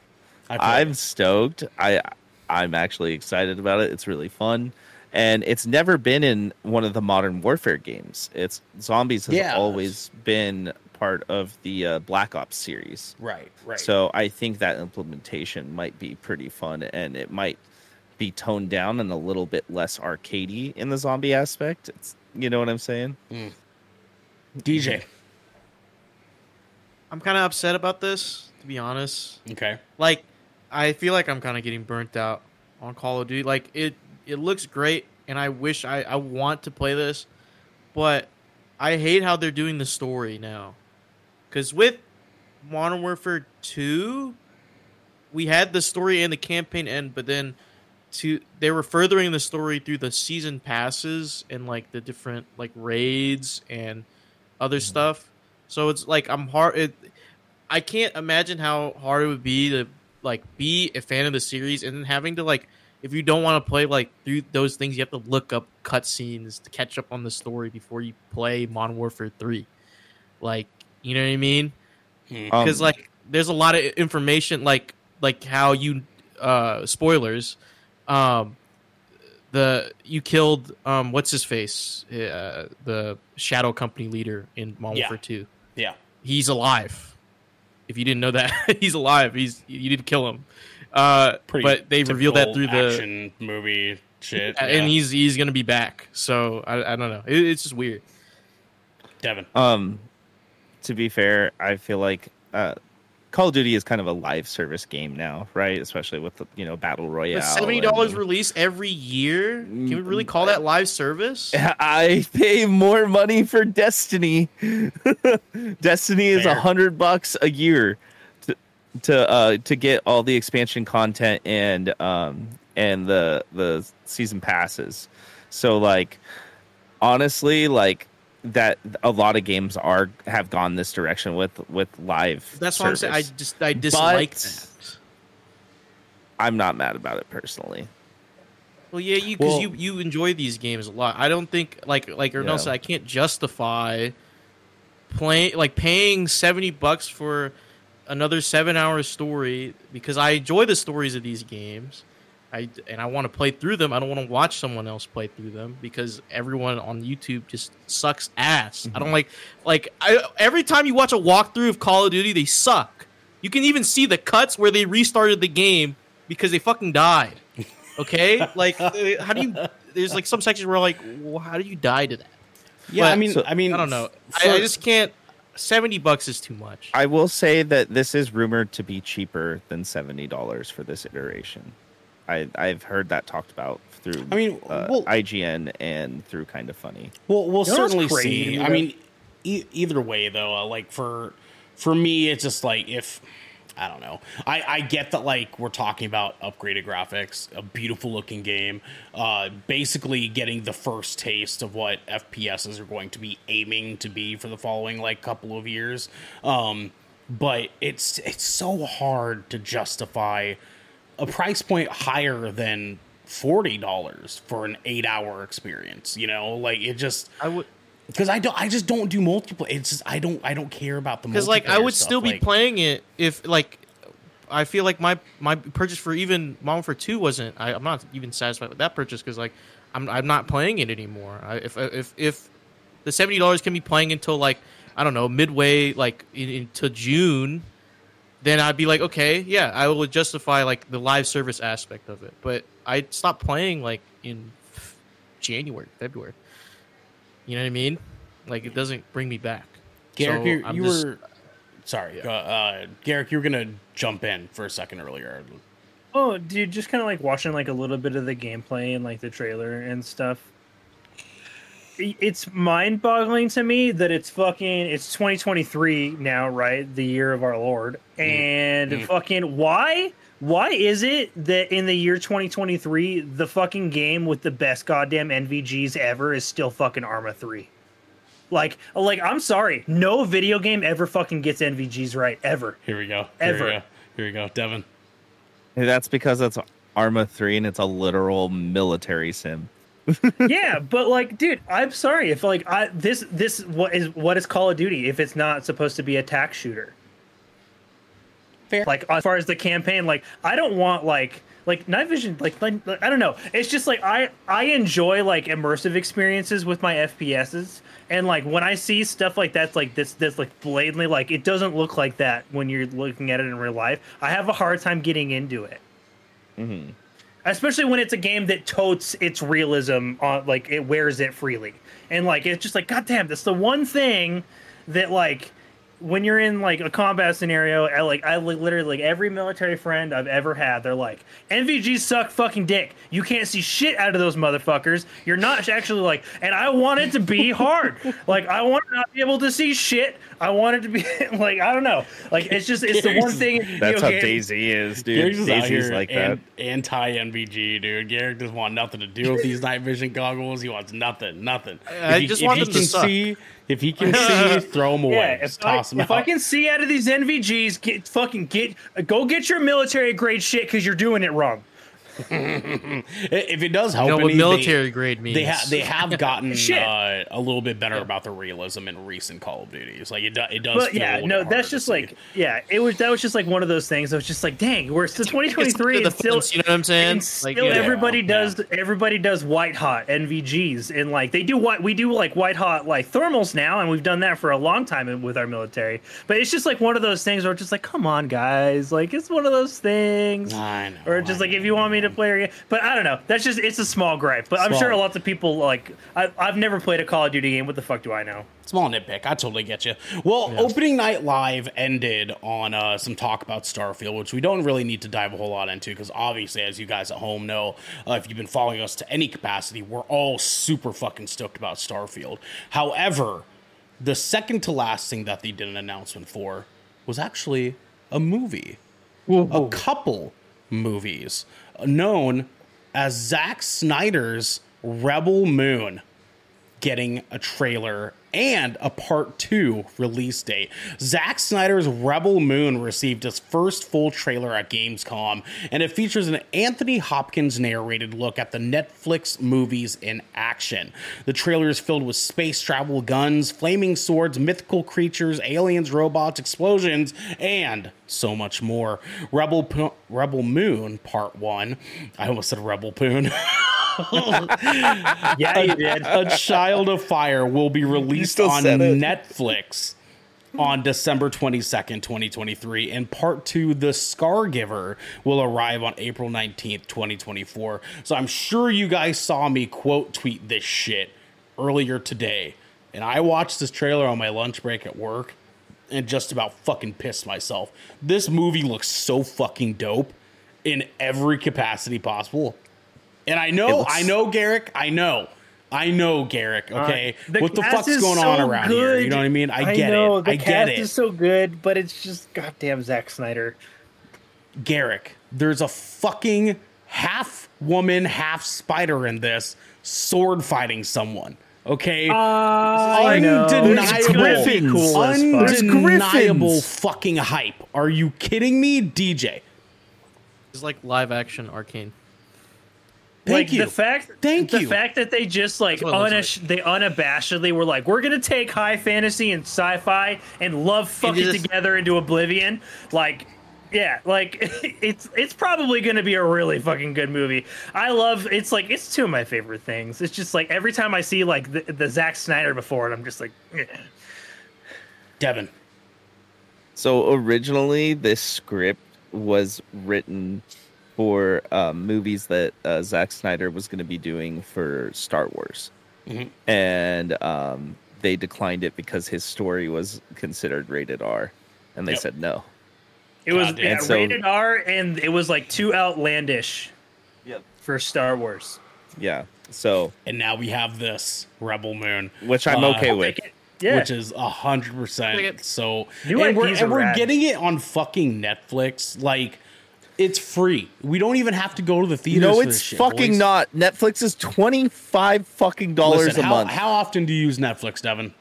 I I'm stoked. I I'm actually excited about it. It's really fun. And it's never been in one of the modern warfare games. It's zombies has Yeah. always been part of the uh, Black Ops series. right, right. So I think that implementation might be pretty fun, and it might be toned down and a little bit less arcadey in the zombie aspect. It's you know what I'm saying? DJ. I'm kind of upset about this, to be honest. Okay. Like, I feel like I'm kind of getting burnt out on Call of Duty. Like, it it looks great, and I wish I I want to play this, but I hate how they're doing the story now. Because with Modern Warfare Two, we had the story and the campaign end, but then to they were furthering the story through the season passes and like the different like raids and other mm-hmm. stuff. So it's like I'm hard. It, I can't imagine how hard it would be to like be a fan of the series and then having to like if you don't want to play like through those things, you have to look up cutscenes to catch up on the story before you play Modern Warfare Three. Like, you know what I mean? Um, because like there's a lot of information like like how you uh spoilers um the you killed um what's his face uh, the shadow company leader in Modern Yeah. Warfare 2 Yeah. he's alive if you didn't know that he's alive he's you didn't kill him uh Pretty but they revealed that typical through the action movie shit. and he's he's gonna be back so i, I don't know it, it's just weird Devin. Um, to be fair, I feel like uh, Call of Duty is kind of a live service game now, right? Especially with the, you know battle royale. But seventy dollars and- release every year can we really call that live service I pay more money for Destiny. Destiny is a hundred bucks a year to to uh, to get all the expansion content and um and the the season passes. So like honestly, like that a lot of games are have gone this direction with with live. That's what I'm saying. I just I dislike But- that. I'm not mad about it personally. Well, yeah, you because Well- you you enjoy these games a lot. I don't think like like Ernell Yeah. said, I can't justify playing like paying seventy bucks for another seven hour story because I enjoy the stories of these games. I and I want to play through them. I don't want to watch someone else play through them because everyone on YouTube just sucks ass. I don't mm-hmm. like like I, every time you watch a walkthrough of Call of Duty, they suck. You can even see the cuts where they restarted the game because they fucking died. Okay, like how do you? There's like some sections where like, well, how do you die to that? Yeah, But- I mean, So- I mean, I don't know. for- I, I just can't. Seventy bucks is too much. I will say that this is rumored to be cheaper than seventy dollars for this iteration. I I've heard that talked about through I mean, uh, well- IGN and through kind of funny. We'll we'll You know certainly see. I mean, e- either way though, uh, like for for me, it's just like if I don't know. I I get that like we're talking about upgraded graphics, a beautiful looking game, uh, basically getting the first taste of what FPSs are going to be aiming to be for the following like couple of years. Um, but it's it's so hard to justify a price point higher than forty dollars for an eight hour experience. You know, like it just I would because I don't I just don't do multiplayer. It's just I don't I don't care about the because like I would stuff, still be like- playing it if like I feel like my my purchase for even Mom for Two wasn't. I, I'm not even satisfied with that purchase because like I'm I'm not playing it anymore. I, if if if the seventy dollars can be playing until like I don't know midway like in, into June, then I'd be like okay yeah I will justify like the live service aspect of it. But I stopped playing like in January February. You know what I mean? Like it doesn't bring me back. Garrick, So you, you just- were sorry, uh, uh, Garrick, you were gonna jump in for a second earlier. Oh, dude, just kind of like watching like a little bit of the gameplay and like the trailer and stuff. I- It's mind-boggling to me that it's fucking it's 2023 now, right? The year of our Lord. And Mm. fucking why? Why is it that in the year 2023 the fucking game with the best goddamn NVGs ever is still fucking Arma 3? Like like I'm sorry, no video game ever fucking gets NVGs right ever. Here we go. Here Ever. we go. Here we go. Devin. Hey, That's because it's Arma 3 and it's a literal military sim. Yeah, but like, dude, I'm sorry if like I this this what is what is Call of Duty if it's not supposed to be a tac shooter? Fair. Like as far as the campaign, like I don't want like like night vision like, like like, I don't know. It's just like I I enjoy like immersive experiences with my FPSs. And like when I see stuff like that's like this this like blatantly like it doesn't look like that when you're looking at it in real life. I have a hard time getting into it hmm especially when it's a game that totes its realism on like it wears it freely. And like it's just like god damn that's the one thing that like when you're in like a combat scenario I like I li- literally like every military friend I've ever had they're like NVGs suck fucking dick. You can't see shit out of those motherfuckers. You're not actually like and I want it to be hard. Like I want to not be able to see shit I want it to be like I don't know like it's just it's the one thing in That's video how games- Daisy is, dude. Garrick's just out Daisy's here like that. anti NVG, dude. Garrick doesn't want nothing to do with these night vision goggles. He wants nothing, nothing. I if he, just if want he them to can suck. see, if he can see, throw them away. Yeah, if, Just I, toss them if out. I can see out of these NVGs, get fucking get go get your military grade shit because you're doing it wrong. if it does help, You know what any, military they, grade means. They, ha- they have gotten uh, a little bit better about the realism in recent Call of Duties. Like it, do, it does. But feel yeah, little no, bit that's harder to just see. like yeah, it was that was just like one of those things. I was just like, dang, we're still 2023 the and still. fence, you know what I'm saying? Like, still, yeah. everybody Yeah. does. Everybody does white hot NVGs, and like they do what we do, like white hot like thermals now, and we've done that for a long time with our military. But it's just like one of those things where it's just like, come on, guys, like it's one of those things. I know, or just I like if you want me to play a game. But I don't know. That's just it's a small gripe. But I'm Small. sure lots of people like I, I've never played a Call of Duty game. What the fuck do I know? Small nitpick. I totally get you. Well, opening night live ended on uh, some talk about Starfield, which we don't really need to dive a whole lot into because obviously, as you guys at home know, uh, if you've been following us to any capacity, we're all super fucking stoked about Starfield. However, the second to last thing that they did an announcement for was actually a movie. A couple movies known as Zack Snyder's Rebel Moon getting a trailer and a part two release date. Zack Snyder's Rebel Moon received its first full trailer at Gamescom, and it features an Anthony Hopkins narrated look at the Netflix movies in action. The trailer is filled with space travel, guns, flaming swords, mythical creatures, aliens, robots, explosions, and so much more. Rebel P- Rebel Moon Part 1. I almost said Rebel Poon. Yeah, you did. A Child of Fire will be released on. Netflix on December 22nd, 2023. And part two, The Scargiver, will arrive on April 19th, 2024. So I'm sure you guys saw me quote tweet this shit earlier today. And I watched this trailer on my lunch break at work and just about fucking pissed myself. This movie looks so fucking dope in every capacity possible. And I know, looks- I know, Garrick, I know. I know, Garrick, okay? The what the cast fuck's is going on so around here? You know what I mean? I get know, it. The I get it. is so good, but it's just goddamn Zack Snyder. Garrick, there's a fucking half woman, half spider in this sword fighting someone. Okay, uh, I know. undeniable, Griffins. Cool as fuck. There's undeniable fucking hype. Are you kidding me, DJ? It's like live action arcane. Thank like you. the fact, Thank the you. fact that they just like That's what it unash- they unabashedly were like, we're gonna take high fantasy and sci-fi and love fucking just- together into oblivion. Like, yeah, like it's it's probably gonna be a really fucking good movie. I love it's like it's two of my favorite things. It's just like every time I see like the, the Zack Snyder before it, I'm just like, eh. Devin. So originally, this script was written for um, movies that uh, Zack Snyder was going to be doing for Star Wars, Mhm. and um, they declined it because his story was considered rated R, and they Yep. said no. It was God yeah, so- rated R, and it was like too outlandish Yep. for Star Wars. Yeah. So, And now we have this Rebel Moon, which I'm Uh, okay with. Yeah, which is a hundred percent. so. New and we're, and we're rad. getting it on fucking Netflix. Like, it's free. We don't even have to go to the theater. No, for it's this shit, fucking boys. not. Netflix is twenty five fucking dollars Listen, a how, month. how often do you use Netflix, Devin?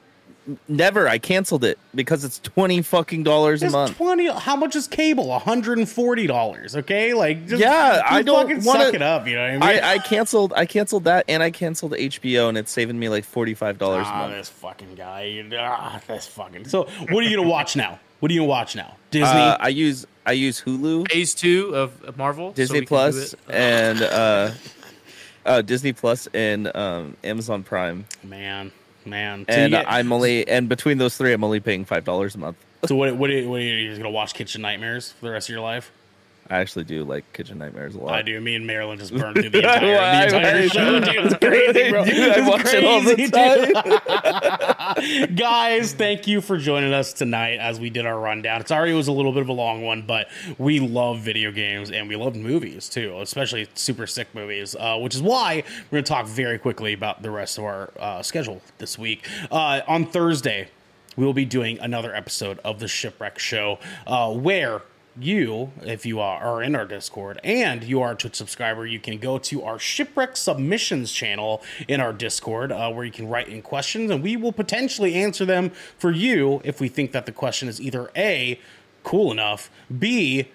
Never. I canceled it because it's twenty fucking dollars a month. twenty. How much is cable? One hundred and forty dollars. Okay, like just, Yeah, just I don't fucking wanna- suck it up. You know what I mean? I, I canceled. I canceled that, and I canceled HBO, and it's saving me like forty five dollars a ah, month. this fucking guy. Ah, this fucking. So, what are you gonna watch now? What are you gonna watch now? Disney. Uh, I use I use Hulu, Phase two of of Marvel. Disney we can do Plus, it. and uh, uh, Disney Plus and um, Amazon Prime. man, man. So, And you get- I'm only and between those three, I'm only paying five dollars a month. so what? What are, you, what are you? You're just gonna watch Kitchen Nightmares for the rest of your life? I actually do like Kitchen Nightmares a lot. I do. Me and Marilyn just burned through the entire, the entire show, dude. It's crazy, bro. Dude, I watch it all the time. Guys, thank you for joining us tonight as we did our rundown. It already was a little bit of a long one, but we love video games and we love movies too, especially super sick movies, uh, which is why we're going to talk very quickly about the rest of our uh, schedule this week. Uh, on Thursday, we will be doing another episode of the Shipwreck Show uh, where you, if you are, in our Discord and you are a Twitch subscriber, you can go to our Shipwreck Submissions channel in our Discord uh, where you can write in questions and we will potentially answer them for you if we think that the question is either A, cool enough, B,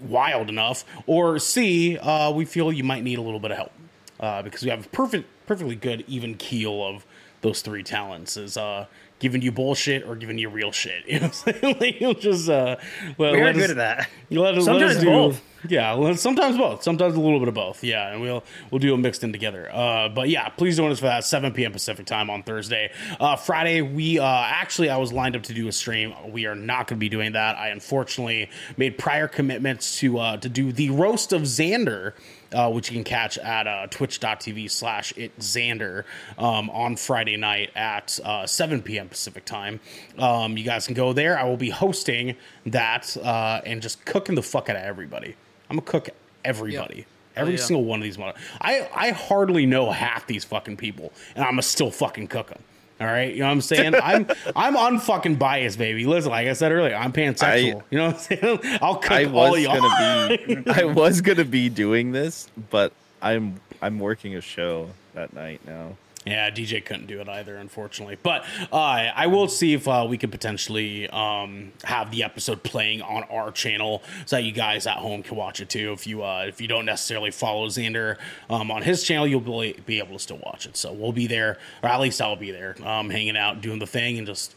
wild enough, or C, uh, we feel you might need a little bit of help uh, because we have a perfect, perfectly good even keel of those three talents is uh, giving you bullshit or giving you real shit. You know what I'm saying? like, you'll just uh, let, we're good us- at that. Let us, let Sometimes us do, both. Yeah, well, sometimes both. Sometimes a little bit of both. Yeah, and we'll we'll do a mixed in together. Uh, but yeah, please join us for that 7 p.m. Pacific time on Thursday. Uh, Friday, we uh, actually I was lined up to do a stream. We are not going to be doing that. I unfortunately made prior commitments to uh, to do the roast of Xander. Uh, which you can catch at uh, twitch.tv slash it Xander um, on Friday night at uh, 7 p.m. Pacific time. Um, you guys can go there. I will be hosting that uh, and just cooking the fuck out of everybody. I'm gonna cook everybody. Every yeah. single one of these mother. I I hardly know half these fucking people, and I'm gonna still fucking cook them. All right, you know what I'm saying? I'm I'm unfucking biased, baby. Listen, like I said earlier, I'm pansexual. I- you know what I'm saying? I'll cook I all y'all. gonna be I was gonna be doing this, but I'm I'm working a show that night now. Yeah, DJ couldn't do it either, unfortunately. But uh, I will see if uh, we could potentially um, have the episode playing on our channel so that you guys at home can watch it too. If you uh, if you don't necessarily follow Xander um, on his channel, you'll be, be able to still watch it. So we'll be there, or at least I'll be there, um, hanging out, doing the thing, and just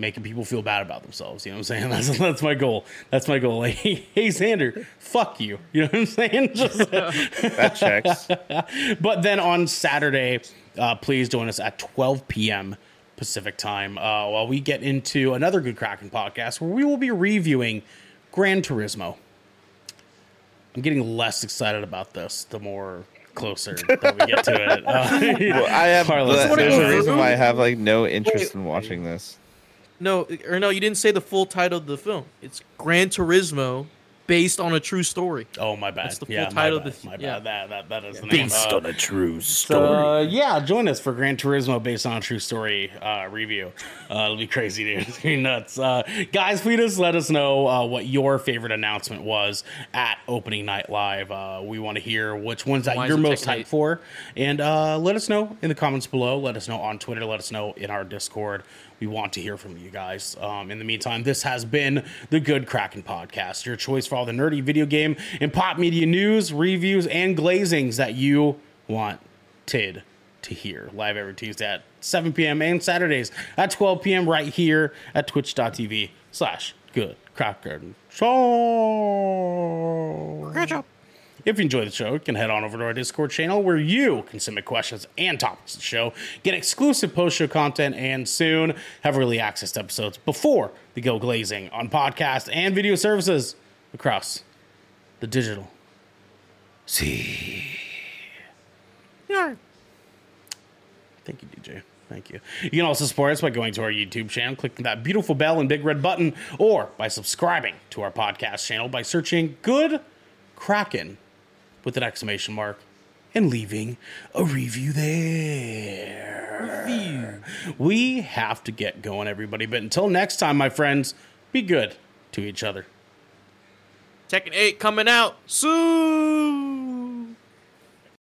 making people feel bad about themselves. You know what I'm saying? That's that's my goal. That's my goal. Like, hey, Xander, fuck you. You know what I'm saying? Just That checks. but then on Saturday, uh, please join us at 12 p.m. Pacific time uh, while we get into another Good Kraken podcast where we will be reviewing Gran Turismo. I'm getting less excited about this the more closer that we get to it. Uh, Well, I have Carlos, that- there's a it? reason why I have like no interest in watching this. No, or no, you didn't say the full title of the film. It's Gran Turismo, based on a true story. oh, my bad. That's the full yeah, title my of bad. the- My bad. yeah. That, that, that is the name. Based Uh, on a true So, uh, yeah, join us for Gran Turismo based on a true story uh, review. Uh, it'll be crazy, dude. It's gonna be nuts. Uh, guys, please just let us know uh, what your favorite announcement was at opening night live. Uh, we want to hear which ones that Why you're most hyped for, and uh, let us know in the comments below. Let us know on Twitter. Let us know in our Discord. We want to hear from you guys. Um, in the meantime, this has been the Good Kraken Podcast, your choice for all the nerdy video game and pop media news, reviews, and glazings that you want Tid to hear live every Tuesday at 7 p.m. and Saturdays at 12 p.m. right here at twitch.tv slash good Kraken show. If you enjoy the show, you can head on over to our Discord channel where you can submit questions and topics to the show, get exclusive post show content, and soon have early access to episodes before they go glazing on podcast and video services across the digital. See. Thank you, DJ. Thank you. You can also support us by going to our YouTube channel, clicking that beautiful bell and big red button, or by subscribing to our podcast channel by searching Good Kraken with an exclamation mark and leaving a review there. Review. We have to get going, everybody. But until next time, my friends, be good to each other. Tekken 8 coming out soon.